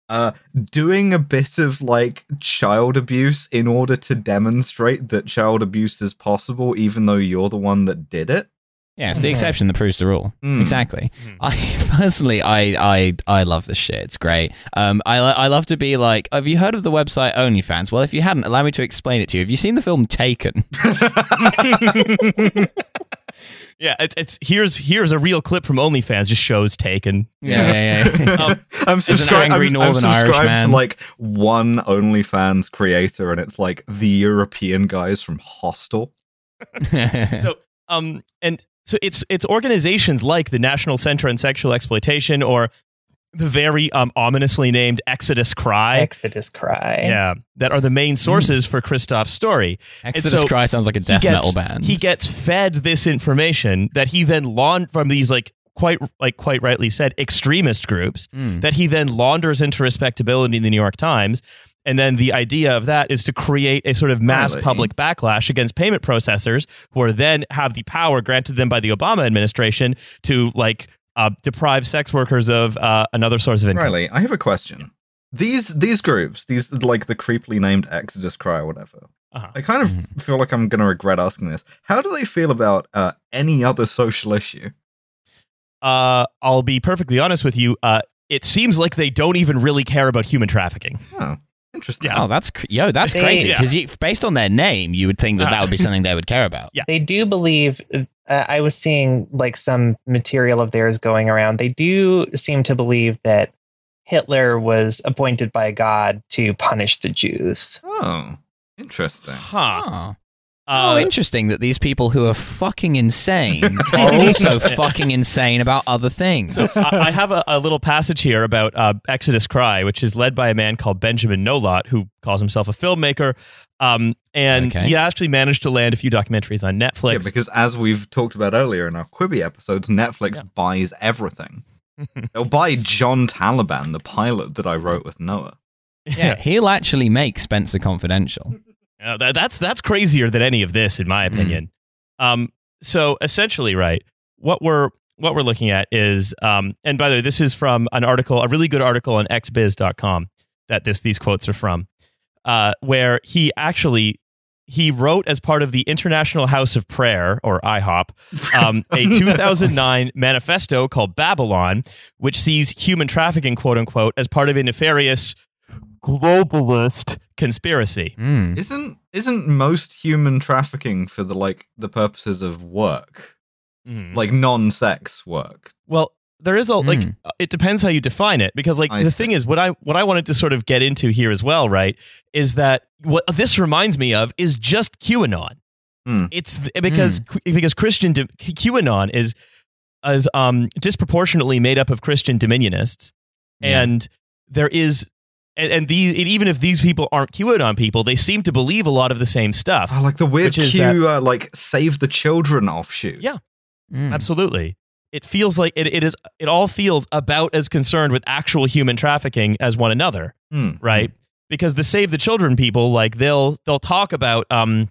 uh doing a bit of like child abuse in order to demonstrate that child abuse is possible even though you're the one that did it yeah, it's the exception that proves the rule. Mm. Exactly. Mhm. I personally, I, I, I love this shit. It's great. Um, I, I love to be like, have you heard of the website OnlyFans? Well, if you hadn't, allow me to explain it to you. Have you seen the film Taken? yeah, it's, it's here's here's a real clip from OnlyFans. Just shows taken. Yeah, yeah, yeah. Um, I'm, subscri- angry I'm, Northern I'm Irish man. to like one OnlyFans creator, and it's like the European guys from Hostel. so um and so it's it's organizations like the National Center on Sexual Exploitation or the very um ominously named Exodus Cry. Exodus Cry. yeah, that are the main sources for Kristof's story. Exodus so Cry sounds like a death he gets, metal band. He gets fed this information that he then laund from these like quite like quite rightly said extremist groups Mm. that he then launders into respectability in the New York Times. And then the idea of that is to create a sort of mass Really? public backlash against payment processors who are then have the power granted them by the Obama administration to like uh, deprive sex workers of uh, another source of income. Riley, I have a question. These these groups, these like the creepily named Exodus Cry or whatever. Uh-huh. I kind of Mhm. feel like I'm going to regret asking this. How do they feel about uh, any other social issue? Uh, I'll be perfectly honest with you. Uh, it seems like they don't even really care about human trafficking. Oh, interesting. Oh, that's cr- yo, that's They- crazy. Yeah. Because based on their name, you would think that that would be something they would care about. Yeah. They do believe. Uh, I was seeing like some material of theirs going around. They do seem to believe that Hitler was appointed by God to punish the Jews. Oh, interesting. Huh. Oh. Uh, oh, interesting that these people who are fucking insane are also fucking insane about other things. So I, I have a, a little passage here about uh, Exodus Cry, which is led by a man called Benjamin Nolot, who calls himself a filmmaker. Um, and Okay. he actually managed to land a few documentaries on Netflix. Yeah, because as we've talked about earlier in our Quibi episodes, Netflix Yeah. buys everything. They'll buy John Taliban, the pilot that I wrote with Noah. yeah, he'll actually make Spenser Confidential. Uh, that, that's that's crazier than any of this, in my opinion. Um, so essentially, right, what we're what we're looking at is, um, and by the way, this is from an article, a really good article on xbiz.com that this these quotes are from, uh, where he actually he wrote as part of the International House of Prayer or IHOP um, a 2009 manifesto called Babylon, which sees human trafficking, quote unquote, as part of a nefarious globalist conspiracy. Mm. Isn't isn't most human trafficking for the like the purposes of work, Mm. like non-sex work? Well, there is a like Mm. uh, it depends how you define it because like I the see. thing is what I what I wanted to sort of get into here as well, right? Is that what this reminds me of is just QAnon. Hmm. It's th- because because Christian di- QAnon is is um disproportionately made up of Christian dominionists Yeah. and there is and, and these and even if these people aren't QAnon people, they seem to believe a lot of the same stuff. Oh, like the weird Which is Q, uh, like save the children offshoot. Yeah. Mm. Absolutely. It feels like it, it is it all feels about as concerned with actual human trafficking as one another, Hmm. right? Because the save the children people, like they'll they'll talk about um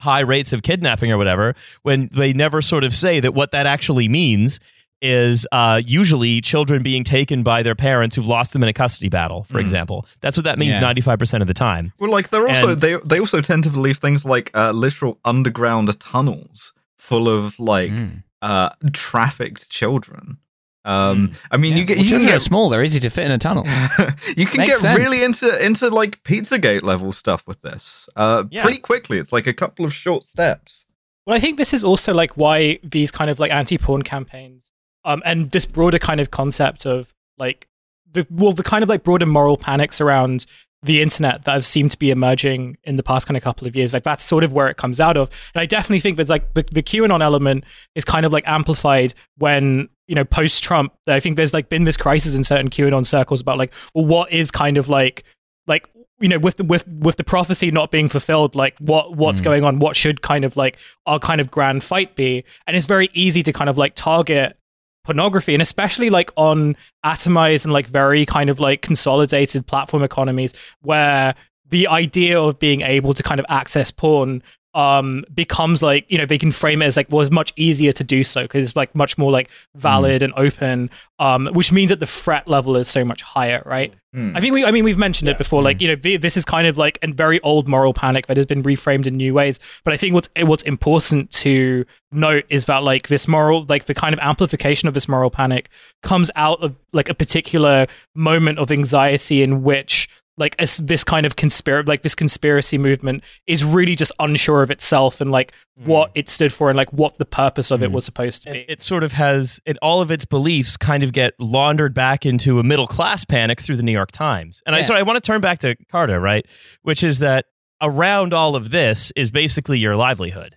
high rates of kidnapping or whatever, when they never sort of say that what that actually means is uh, usually children being taken by their parents who've lost them in a custody battle, for Mm. example. That's what that means ninety five percent of the time. Well, like they're also And- they they also tend to believe things like uh, literal underground tunnels full of like Mm. uh trafficked children. Um, I mean, you get Well, you can children are get small; they're easy to fit in a tunnel. you can Makes get sense. really into into like Pizzagate level stuff with this. Uh, Yeah. pretty quickly. It's like a couple of short steps. Well, I think this is also like why these kind of like anti-porn campaigns, um, and this broader kind of concept of like the well, the kind of like broader moral panics around the internet that have seemed to be emerging in the past kind of couple of years. Like that's sort of where it comes out of. And I definitely think there's like the, the QAnon element is kind of like amplified when you know post Trump. I think there's like been this crisis in certain QAnon circles about like, well, what is kind of like like you know with the with with the prophecy not being fulfilled like what what's Mm. going on what should kind of like our kind of grand fight be and it's very easy to kind of like target pornography and especially like on atomized and like very kind of like consolidated platform economies where the idea of being able to kind of access porn um becomes like you know they can frame it as like well it's much easier to do so because it's like much more like valid and open um which means that the threat level is so much higher right Hmm. I think we, I mean, we've mentioned it before. Mm. Like, you know, this is kind of like a very old moral panic that has been reframed in new ways. But I think what's what's important to note is that like this moral, like the kind of amplification of this moral panic comes out of like a particular moment of anxiety in which like as this kind of conspiracy, like this conspiracy movement is really just unsure of itself and like what it stood for and like what the purpose of it Mm. was supposed to be. it sort of has it all of its beliefs kind of get laundered back into a middle class panic through the New York Times. And I Yeah. so I want to turn back to Carta, right? Which is that around all of this is basically your livelihood.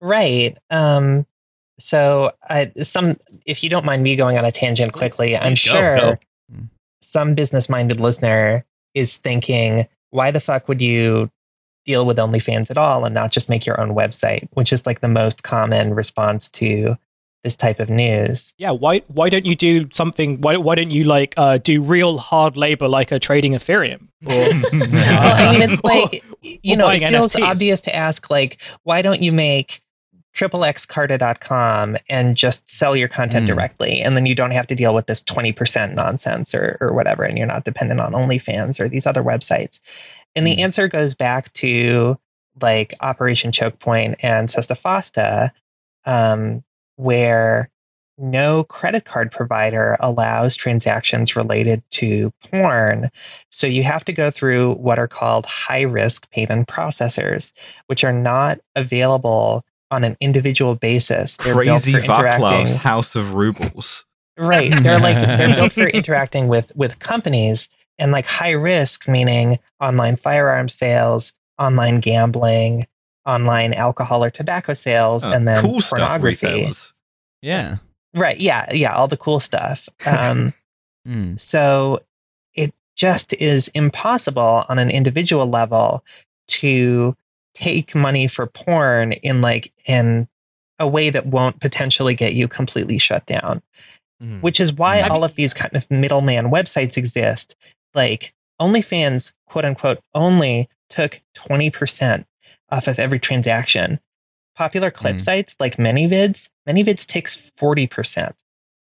Right. Um, so, I, some, if you don't mind me going on a tangent quickly, I'm please go, sure go. Mm. some business-minded listener is thinking, "Why the fuck would you deal with OnlyFans at all and not just make your own website?" Which is like the most common response to this type of news. yeah, why why don't you do something? Why why don't you like uh, do real hard labor like a trading Ethereum? Or, well, I mean, it's like you or know, it feels NFTs. obvious to ask, like, why don't you make triplexcarta.com and just sell your content Mm. directly, and then you don't have to deal with this twenty percent nonsense or or whatever, and you're not dependent on OnlyFans or these other websites. And the Mm. answer goes back to like Operation Choke Point and Sesta Fosta, um, where no credit card provider allows transactions related to porn. So you have to go through what are called high risk payment processors, which are not available on an individual basis. They're Crazy for interacting- Vaclav's House of Rubles. Right. They're like they're built for interacting with with companies and like high risk meaning online firearm sales, online gambling, online alcohol or tobacco sales, Uh, and then cool pornography. retailers. Yeah. Right. Yeah. Yeah. All the cool stuff. Um, Mm. so it just is impossible on an individual level to take money for porn in like in a way that won't potentially get you completely shut down. Mhm. Which is why Mm. all of these kind of middleman websites exist. Like OnlyFans, quote unquote, only took 20% off of every transaction. Popular clip Mm. sites like ManyVids, ManyVids takes 40%.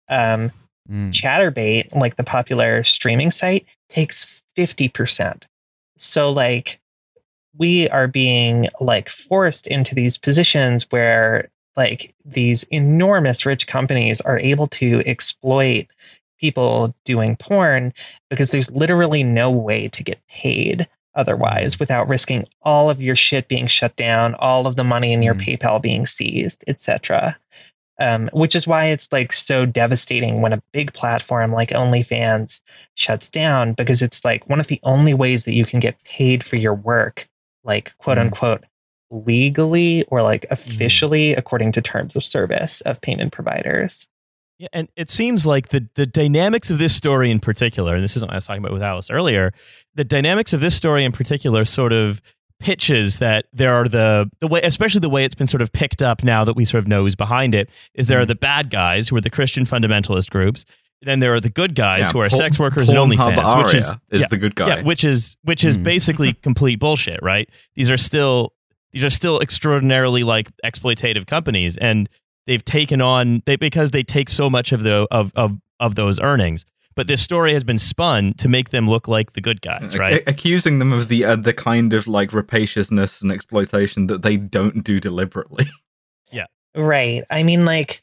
Um, Mm. Chaturbate, like the popular streaming site, takes 50%. So like we are being like forced into these positions where like these enormous rich companies are able to exploit people doing porn because there's literally no way to get paid otherwise without risking all of your shit being shut down, all of the money in your Mm. PayPal being seized, etc um, which is why it's like so devastating when a big platform like OnlyFans shuts down because it's like one of the only ways that you can get paid for your work, like quote Mm. unquote, legally or like officially according to terms of service of payment providers. Yeah, and it seems like the the dynamics of this story in particular, and this isn't what I was talking about with Alice earlier, the dynamics of this story in particular sort of pitches that there are the the way especially the way it's been sort of picked up now that we sort of know who's behind it is there are the bad guys who are the Christian fundamentalist groups then there are the good guys Yeah, who are Por- sex workers and Pornhub OnlyFans which is is yeah, the good guy. yeah, which is which is Hmm. basically complete bullshit, right? These are still these are still extraordinarily like exploitative companies, and they've taken on they because they take so much of the of of of those earnings. But this story has been spun to make them look like the good guys, Ac- right? accusing them of the uh, the kind of like rapaciousness and exploitation that they don't do deliberately. Yeah. Right. I mean, like,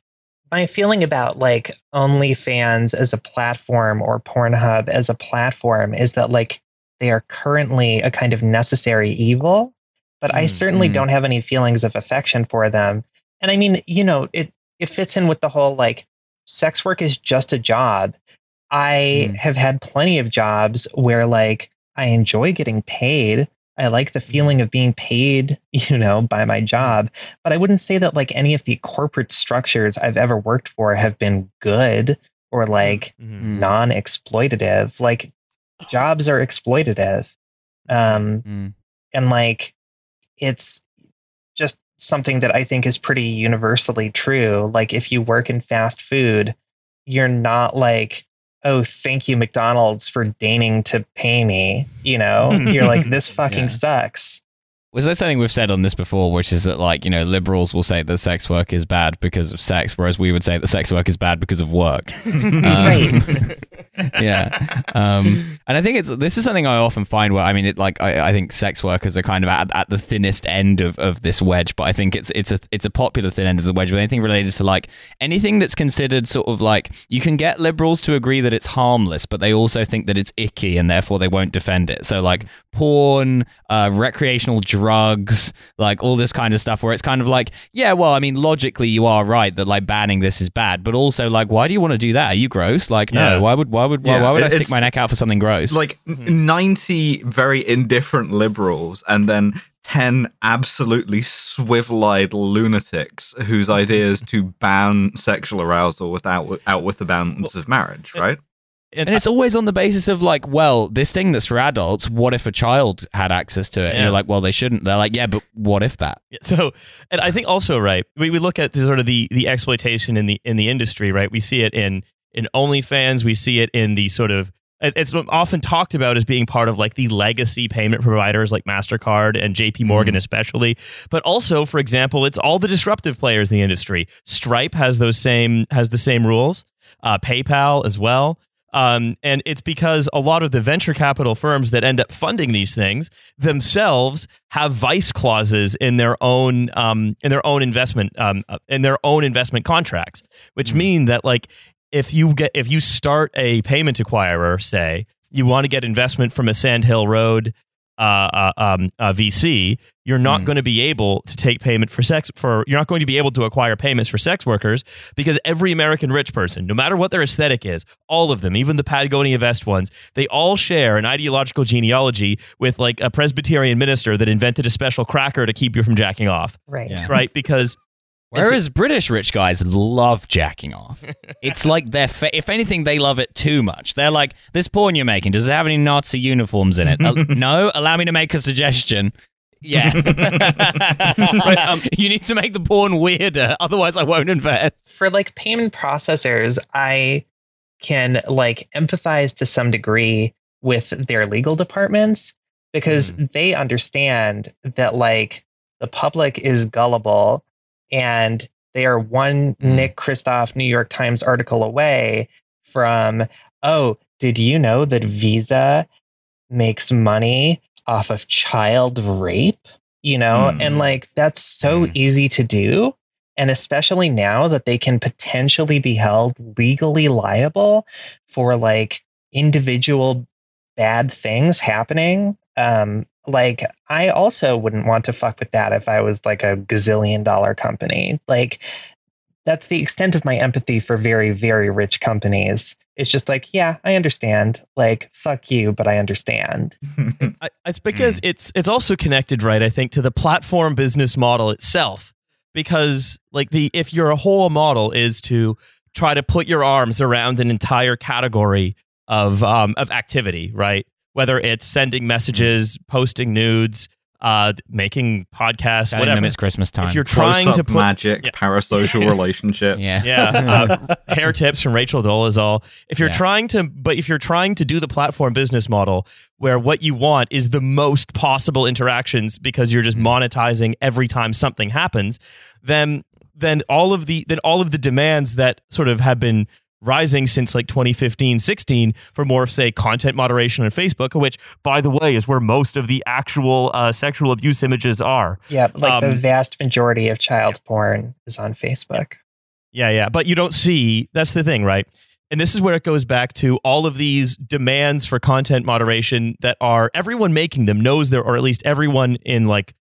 my feeling about like OnlyFans as a platform or Pornhub as a platform is that like they are currently a kind of necessary evil, but I Mm, certainly mm. don't have any feelings of affection for them. And I mean, you know, it it fits in with the whole like sex work is just a job. I Mm. have had plenty of jobs where like I enjoy getting paid I like the feeling of being paid, you know, by my job. But I wouldn't say that like any of the corporate structures I've ever worked for have been good or like Mhm. non exploitative. Like jobs are exploitative. Um, Mm. and like it's just something that I think is pretty universally true. Like if you work in fast food, you're not like, oh, thank you, McDonald's, for deigning to pay me. You know, hmm. you're like, this fucking Yeah. sucks. Was there something we've said on this before, which is that, like, you know, liberals will say that sex work is bad because of sex, whereas we would say that sex work is bad because of work. Um, Right. yeah. Um, and I think it's this is something I often find where I mean, it like I, I think sex workers are kind of at, at the thinnest end of, of this wedge, but I think it's it's a it's a popular thin end of the wedge. But anything related to like anything that's considered sort of like you can get liberals to agree that it's harmless, but they also think that it's icky and therefore they won't defend it. So like porn, uh, recreational drugs, like all this kind of stuff where it's kind of like, yeah, well, I mean, logically you are right that like banning this is bad, but also like, why do you want to do that? Are you gross? Like, no, Yeah. why would why would why, Yeah, why would I it- stick my neck out for something gross? like n hmm. 90 very indifferent liberals and then 10 absolutely swivel-eyed lunatics whose idea is to ban sexual arousal without out with the bounds of marriage right And, and it's always on the basis of like, well, this thing that's for adults, what if a child had access to it? And you're like, well, they shouldn't. They're like, yeah, but what if that? Yeah, So, and I think also right, we, we look at the, sort of the the exploitation in the in the industry, right? We see it in in OnlyFans, we see it in the sort of it's often talked about as being part of like the legacy payment providers like Mastercard and J.P. Morgan, especially. But also, for example, it's all the disruptive players in the industry. Stripe has those same has the same rules. Uh, PayPal as well. Um, and it's because a lot of the venture capital firms that end up funding these things themselves have vice clauses in their own um, in their own investment um, uh, in their own investment contracts, which mean that like if you get if you start a payment acquirer, say you want to get investment from a Sand Hill Road uh, uh, um, uh, VC, you're not Mm. going to be able to take payment for sex for you're not going to be able to acquire payments for sex workers because every American rich person, no matter what their aesthetic is, all of them, even the Patagonia vest ones, they all share an ideological genealogy with like a Presbyterian minister that invented a special cracker to keep you from jacking off, Right. Yeah. right? Because Whereas British rich guys love jacking off. it's like they're, fa- if anything, they love it too much. They're like, this porn you're making, does it have any Nazi uniforms in it? Uh, no? Allow me to make a suggestion. Yeah. Um, you need to make the porn weirder, otherwise I won't invest. for like payment processors, I can like empathize to some degree with their legal departments because they understand that like the public is gullible and they are one Mm. Nick Kristof New York Times article away from, oh, did you know that Visa makes money off of child rape? You know, Hmm. and like that's so Hmm. easy to do. And especially now that they can potentially be held legally liable for like individual bad things happening. Um, like I also wouldn't want to fuck with that if I was like a gazillion dollar company. Like that's the extent of my empathy for very, very rich companies. It's just like, yeah, I understand. Like, fuck you, but I understand. I, it's because it's it's also connected, right? I think to the platform business model itself, because like the if your whole model is to try to put your arms around an entire category of um, of activity, right? Whether it's sending messages, posting nudes, uh, making podcasts, Telling whatever. it's Christmas time. If you're trying to put magic Yeah. parasocial relationship yeah. yeah, uh, hair tips from Rachel Dolezal. If you're Yeah. trying to, but if you're trying to do the platform business model where what you want is the most possible interactions because you're just monetizing every time something happens, then then all of the then all of the demands that sort of have been rising since like 2015 16 for more of say content moderation on facebook which by the way is where most of the actual uh, sexual abuse images are Yeah, like the Um, vast majority of child porn is on Facebook. Yeah, yeah. But you don't see that's the thing, right? And this is where it goes back to all of these demands for content moderation that are everyone making them knows there or at least everyone in like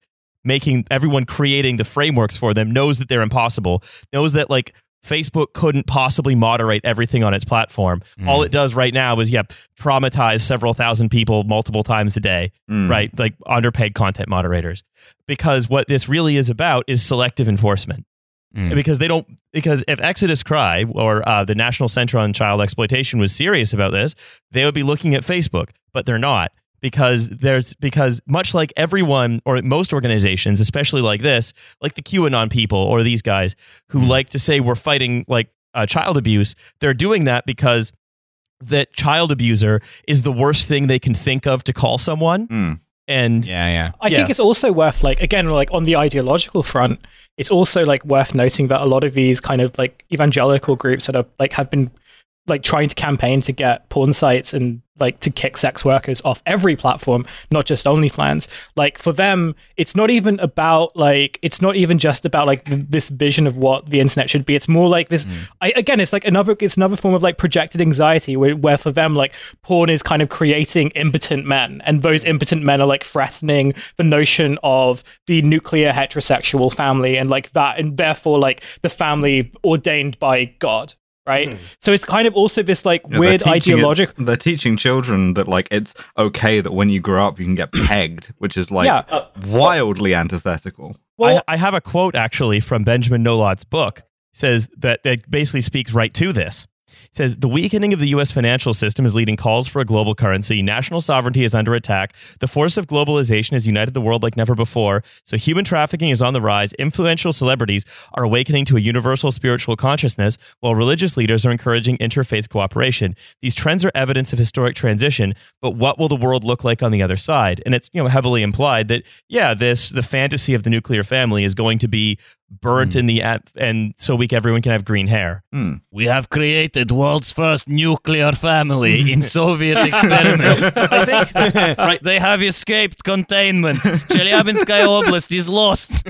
making everyone creating the frameworks for them knows that they're impossible, knows that like Facebook couldn't possibly moderate everything on its platform. All it does right now is, yep, traumatize several thousand people multiple times a day, Mm. right? Like underpaid content moderators. Because what this really is about is selective enforcement. Mm. Because they don't, because if Exodus Cry or uh, the National Center on Child Exploitation was serious about this, they would be looking at Facebook, but they're not because there's because much like everyone or most organizations, especially like this, like the QAnon people or these guys who like to say we're fighting like uh, child abuse, they're doing that because that child abuser is the worst thing they can think of to call someone. Mm. And Yeah, yeah. I Yeah. think it's also worth like again like on the ideological front, it's also like worth noting that a lot of these kind of like evangelical groups that are like have been like trying to campaign to get porn sites and like to kick sex workers off every platform, not just OnlyFans. Like for them, it's not even about like it's not even just about like th- this vision of what the internet should be. It's more like this. Mm. I, again, it's like another it's another form of like projected anxiety where, where for them like porn is kind of creating impotent men, and those mm. impotent men are like threatening the notion of the nuclear heterosexual family and like that, and therefore like the family ordained by God. Right, so it's kind of also this like You know, weird they're ideological. They're teaching children that like it's okay that when you grow up you can get pegged, which is like Yeah. Uh, wildly antithetical. Well, I, I have a quote actually from Benjamin Nolot's book. It says that that basically speaks right to this. Says the weakening of the U.S. financial system is leading calls for a global currency. National sovereignty is under attack. The force of globalization has united the world like never before. So human trafficking is on the rise. Influential celebrities are awakening to a universal spiritual consciousness, while religious leaders are encouraging interfaith cooperation. These trends are evidence of historic transition. But what will the world look like on the other side? And it's you know heavily implied that yeah, this the fantasy of the nuclear family is going to be burnt hmm. in the at- and so we everyone can have green hair. Hmm. We have created world's first nuclear family in Soviet experiment. I think right, they have escaped containment. Chelyabinskaya Oblast is lost.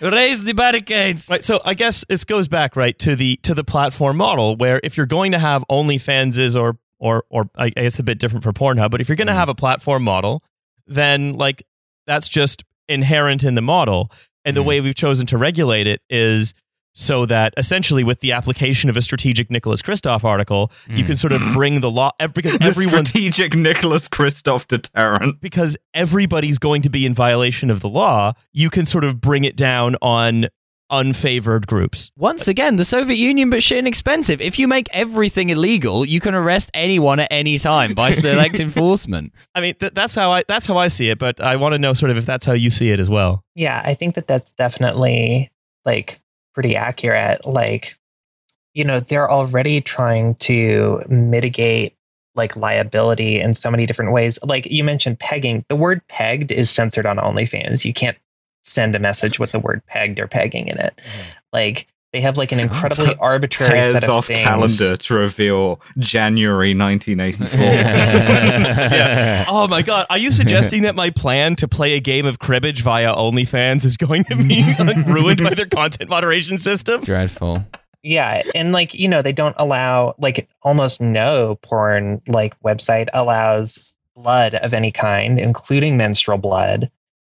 Raise the barricades. Right. So I guess this goes back right to the to the platform model where if you're going to have OnlyFans or or or I guess a bit different for Pornhub, but if you're going to hmm. have a platform model, then like that's just inherent in the model. And the hmm. way we've chosen to regulate it is so that essentially with the application of a strategic Nicholas Kristof article, you can hmm. sort of bring the law because The everyone's strategic Nicholas Kristof deterrent. because everybody's going to be in violation of the law, you can sort of bring it down on unfavored groups. Once again, the Soviet Union, but shit inexpensive. If you make everything illegal, you can arrest anyone at any time by select enforcement. I mean, th- that's how I that's how I see it, but I want to know sort of if that's how you see it as well. Yeah, I think that that's definitely like pretty accurate. Like, you know, they're already trying to mitigate like liability in so many different ways. Like you mentioned pegging. The word pegged is censored on OnlyFans. You can't send a message with the word pegged or pegging in it. Mm-hmm. Like they have like an incredibly arbitrary Tears set of off things. calendar to reveal January 1984. Yeah. Oh my god, are you suggesting that my plan to play a game of cribbage via OnlyFans is going to be like, ruined by their content moderation system? Dreadful. Yeah, and like you know, they don't allow like almost no porn like website allows blood of any kind, including menstrual blood.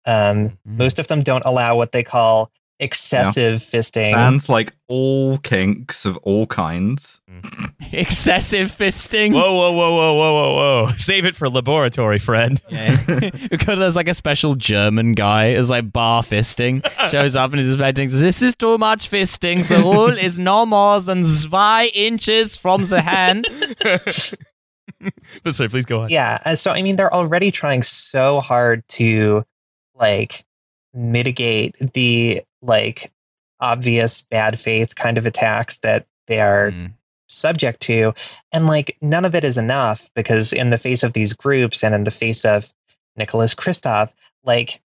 Um, Most of them don't allow what they call excessive fisting. Bans like all kinks of all kinds. Excessive fisting. Whoa, whoa, whoa, whoa, whoa, whoa, whoa! Save it for laboratory, friend. Yeah. because there's like a special German guy as like bar fisting shows up and is expecting this is too much fisting. The rule is no more than zwei inches from the hand. But sorry, please go on. Yeah, uh, so I mean, they're already trying so hard to like mitigate the like obvious bad faith kind of attacks that they are Mm. subject to and like none of it is enough because in the face of these groups and in the face of Nicholas Kristof like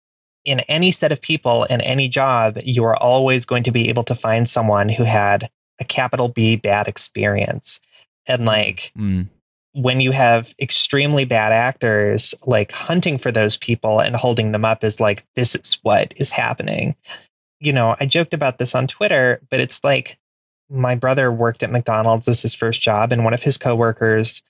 in any set of people in any job you are always going to be able to find someone who had a capital B bad experience and like Mm. When you have extremely bad actors like hunting for those people and holding them up is like this is what is happening you know i joked about this on twitter but it's like my brother worked at mcdonald's as his first job and one of his coworkers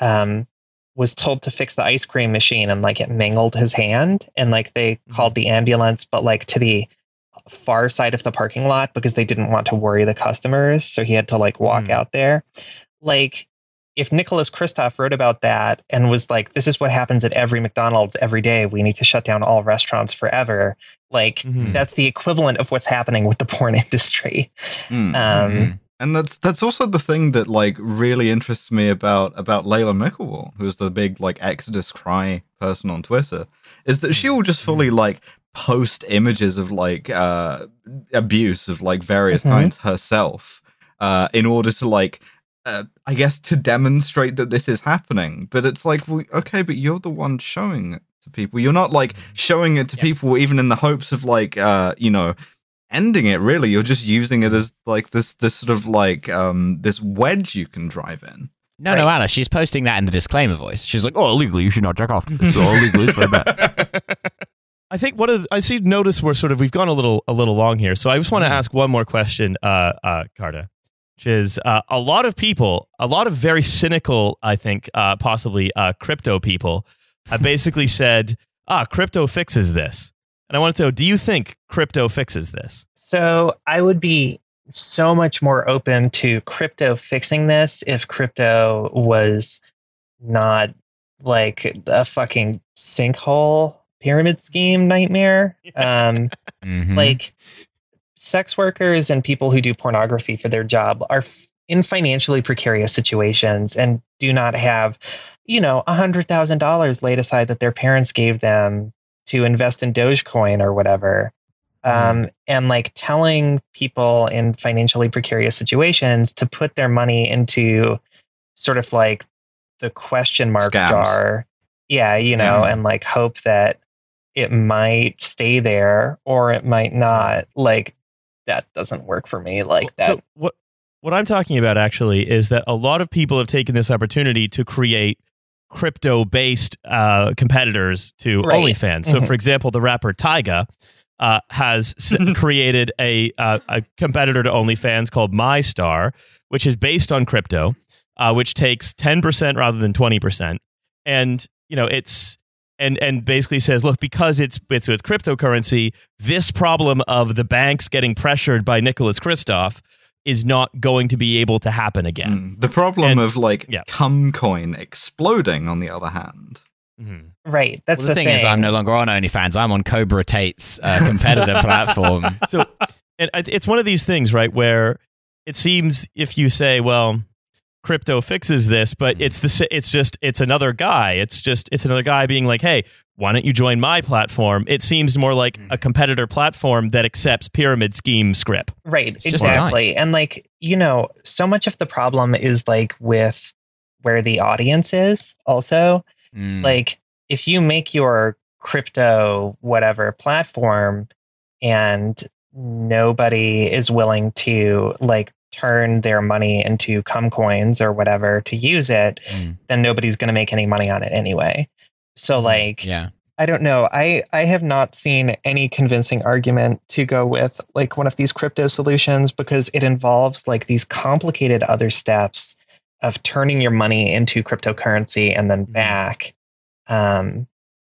um, was told to fix the ice cream machine and like it mangled his hand and like they called the ambulance but like to the far side of the parking lot because they didn't want to worry the customers, so he had to like walk Mm. out there. Like if Nicholas Kristof wrote about that and was like, "This is what happens at every McDonald's every day. We need to shut down all restaurants forever." Like Mhm. that's the equivalent of what's happening with the porn industry. Mm. Um, Mhm. And that's that's also the thing that like really interests me about about Laila Mickelwait, who's the big like Exodus Cry person on Twitter, is that she will just fully like post images of like uh abuse of like various Mhm. kinds herself, uh, in order to like uh, I guess to demonstrate that this is happening. But it's like, well, okay, but you're the one showing it to people. You're not like showing it to Yeah. people even in the hopes of like uh, you know, ending it really you're just using it as like this this sort of like um this wedge you can drive in No, no, Alice, she's posting that in the disclaimer voice. She's like, oh, legally, you should not jack off to this. So legally, it's very bad. I think what of, I see. Notice we're sort of we've gone a little a little long here, so I just want to Mm. ask one more question, uh, uh, Carta, which is uh, a lot of people, a lot of very cynical, I think, uh, possibly uh, crypto people, have basically said, "Ah, crypto fixes this." And I want to know, do you think crypto fixes this? So I would be so much more open to crypto fixing this if crypto was not like a fucking sinkhole pyramid scheme nightmare. Um, Mhm. like sex workers and people who do pornography for their job are in financially precarious situations and do not have, you know, a hundred thousand dollars laid aside that their parents gave them to invest in Dogecoin or whatever. Um, and like telling people in financially precarious situations to put their money into sort of like the question mark Scams. jar. Yeah, you know, Yeah. and like hope that it might stay there or it might not. Like that doesn't work for me. Like that. So what what I'm talking about actually is that a lot of people have taken this opportunity to create crypto based uh, competitors to Right. OnlyFans. So, Mhm. for example, the rapper Tyga. Uh, has s- created a uh, a competitor to OnlyFans called Myystar, which is based on crypto, uh, which takes ten percent rather than twenty percent, and you know it's and and basically says, look, because it's it's with cryptocurrency, this problem of the banks getting pressured by Nicholas Kristof is not going to be able to happen again. Mm. the problem And- of like yeah. cum coin exploding on the other hand Mhm. right. That's well, the, the, thing, is, I'm no longer on OnlyFans. I'm on Cobra Tate's uh, competitor platform. So and it's one of these things, right, where it seems if you say, well, crypto fixes this, but Mhm. it's the it's just it's another guy. It's just it's another guy being like, hey, why don't you join my platform? It seems more like Mhm. a competitor platform that accepts pyramid scheme script. Right, It's exactly. nice. And like, you know, so much of the problem is like with where the audience is also. Mm. Like if you make your crypto whatever platform and nobody is willing to like turn their money into cum coins or whatever to use it, Mm. then nobody's going to make any money on it anyway. So like yeah. I don't know. I, I have not seen any convincing argument to go with like one of these crypto solutions because it involves like these complicated other steps of turning your money into cryptocurrency and then Mhm. back. Um,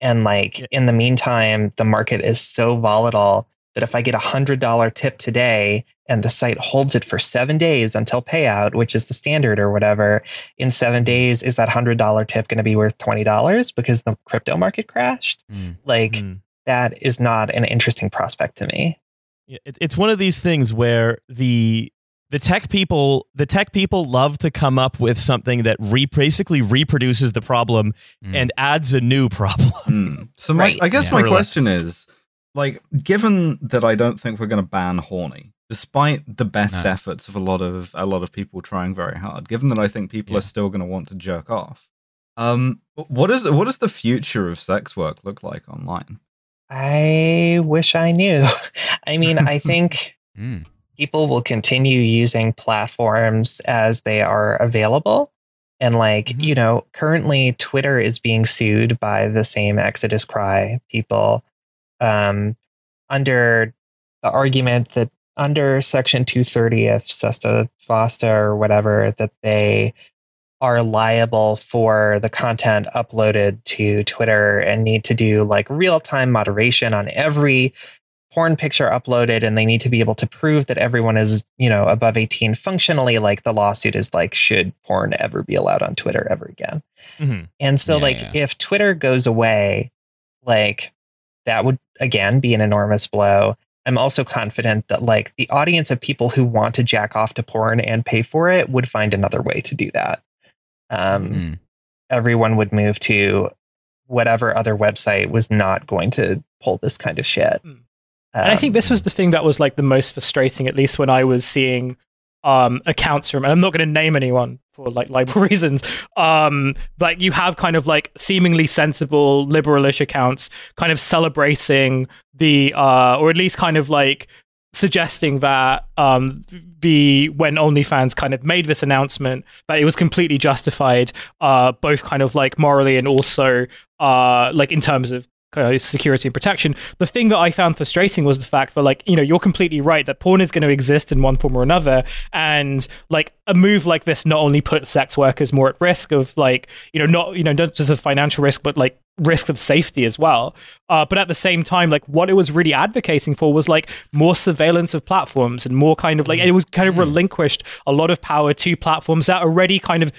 and like in the meantime, the market is so volatile that if I get a hundred dollar tip today and the site holds it for seven days until payout, which is the standard or whatever, in seven days, is that hundred dollar tip going to be worth twenty dollars because the crypto market crashed? Mm. Like Mhm. that is not an interesting prospect to me. Yeah, it, it's one of these things where the the tech people the tech people love to come up with something that re- basically reproduces the problem Mm. and adds a new problem. Mm. so my, Right. i guess Yeah. my question is like given that i don't think we're going to ban horny despite the best No. efforts of a lot of a lot of people trying very hard given that i think people Yeah. are still going to want to jerk off um what is what does the future of sex work look like online I wish I knew. I mean, I think Mm. people will continue using platforms as they are available. And like, Mhm. you know, currently Twitter is being sued by the same Exodus Cry people um, under the argument that under Section 230 of Sesta Fosta or whatever, that they are liable for the content uploaded to Twitter and need to do like real time moderation on every porn picture uploaded and they need to be able to prove that everyone is, you know, above 18 functionally like the lawsuit is like should porn ever be allowed on Twitter ever again. Mhm. And so Yeah, like yeah. if Twitter goes away, like that would again be an enormous blow. I'm also confident that like the audience of people who want to jack off to porn and pay for it would find another way to do that. Um, Mm. Everyone would move to whatever other website was not going to pull this kind of shit. Mm. And I Um, think this was the thing that was like the most frustrating, at least when I was seeing um, accounts from, and I'm not going to name anyone for like libel reasons. Um, but you have kind of like seemingly sensible liberalish accounts kind of celebrating the, uh, or at least kind of like suggesting that um, the when OnlyFans kind of made this announcement that it was completely justified, uh, both kind of like morally and also uh, like in terms of uh, security and protection. The thing that I found frustrating was the fact that, like, you know, you're completely right that porn is going to exist in one form or another, and like a move like this not only puts sex workers more at risk of like, you know, not you know not just a financial risk, but like risk of safety as well. Uh, but at the same time, like what it was really advocating for was like more surveillance of platforms and more kind of like it was kind of relinquished a lot of power to platforms that already kind of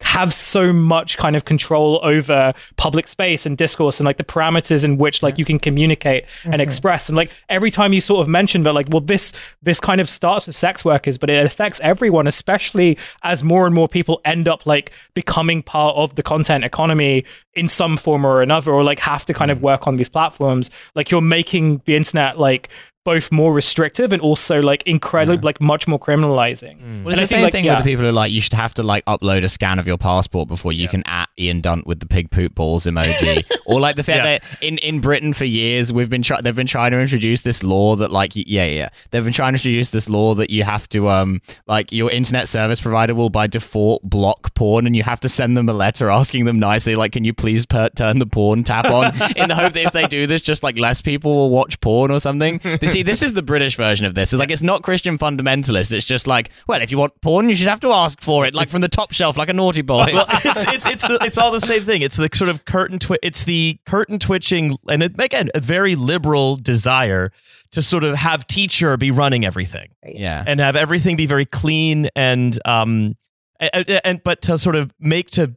have so much kind of control over public space and discourse and like the parameters in which like you can communicate and mm-hmm. express. And like every time you sort of mention that like well this this kind of starts with sex workers but it affects everyone especially as more and more people end up like becoming part of the content economy in some form or another or like have to kind of mm. work on these platforms. Like you're making the internet like both more restrictive and also like incredibly like much more criminalizing. Well, And it's I the think, same like, thing yeah. with the people who are like, you should have to like upload a scan of your passport before you can at Ian Dunt with the pig poop balls emoji, or like the fact Yeah. that in, in Britain for years we've been try- they've been trying to introduce this law that like yeah yeah they've been trying to introduce this law that you have to um like your internet service provider will by default block porn and you have to send them a letter asking them nicely like can you please per- turn the porn tap on? In the hope that if they do this just like less people will watch porn or something. You see, this is the British version of this. It's like it's not Christian fundamentalist. It's just like, well, if you want porn, you should have to ask for it, like from the top shelf, like a naughty boy. well, it's it's it's the, it's all the same thing. It's the sort of curtain twi- It's the curtain twitching, and it, again, a very liberal desire to sort of have teacher be running everything yeah. and have everything be very clean and um and, and but to sort of make to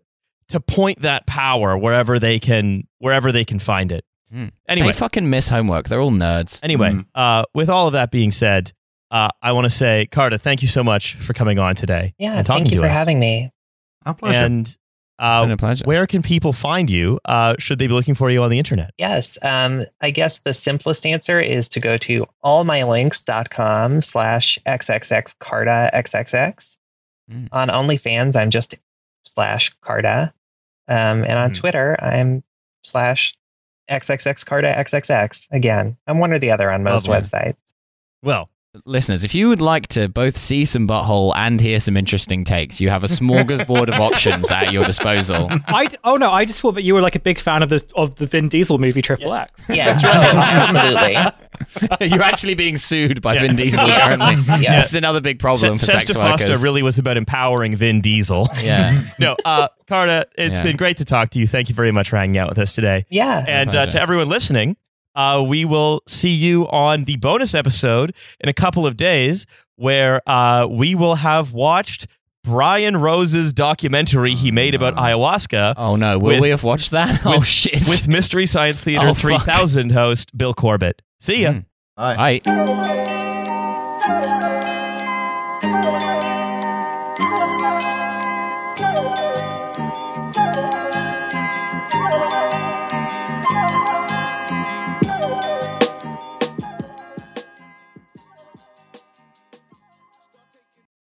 to point that power wherever they can wherever they can find it. Hmm. Anyway, They fucking miss homework. They're all nerds. anyway, Mhm. uh, with all of that being said, uh, I want to say, Carta, thank you so much for coming on today Yeah, and talking thank you to for us. having me. Our pleasure. And It's uh, been a pleasure. where can people find you? Uh, should they be looking for you on the internet? Yes. Um, I guess the simplest answer is to go to allmylinks.com slash xxxcarta Mm. On OnlyFans, I'm just slash Carta. Um, and on Mhm. Twitter, I'm slash xxxcartaxxx. Again, I'm one or the other on most oh, Lovely. websites. Well, Listeners, if you would like to both see some butthole and hear some interesting takes, you have a smorgasbord of options at your disposal. I oh no, I just thought that you were like a big fan of the of the Vin Diesel movie Triple X. Yeah, oh, absolutely. You're actually being sued by Yeah. Vin Diesel currently. Yeah. This is another big problem for Se- sex Foster workers. really was about empowering Vin Diesel. yeah. no, uh, Carta, it's Yeah. been great to talk to you. Thank you very much for hanging out with us today. Yeah. And uh, to everyone listening, uh, we will see you on the bonus episode in a couple of days where uh, we will have watched Brian Rose's documentary he made about ayahuasca Oh no, will With- we have watched that? oh with- shit. with Mystery Science Theater Oh, 3000 host Bill Corbett. See ya. Mm. Bye. Bye.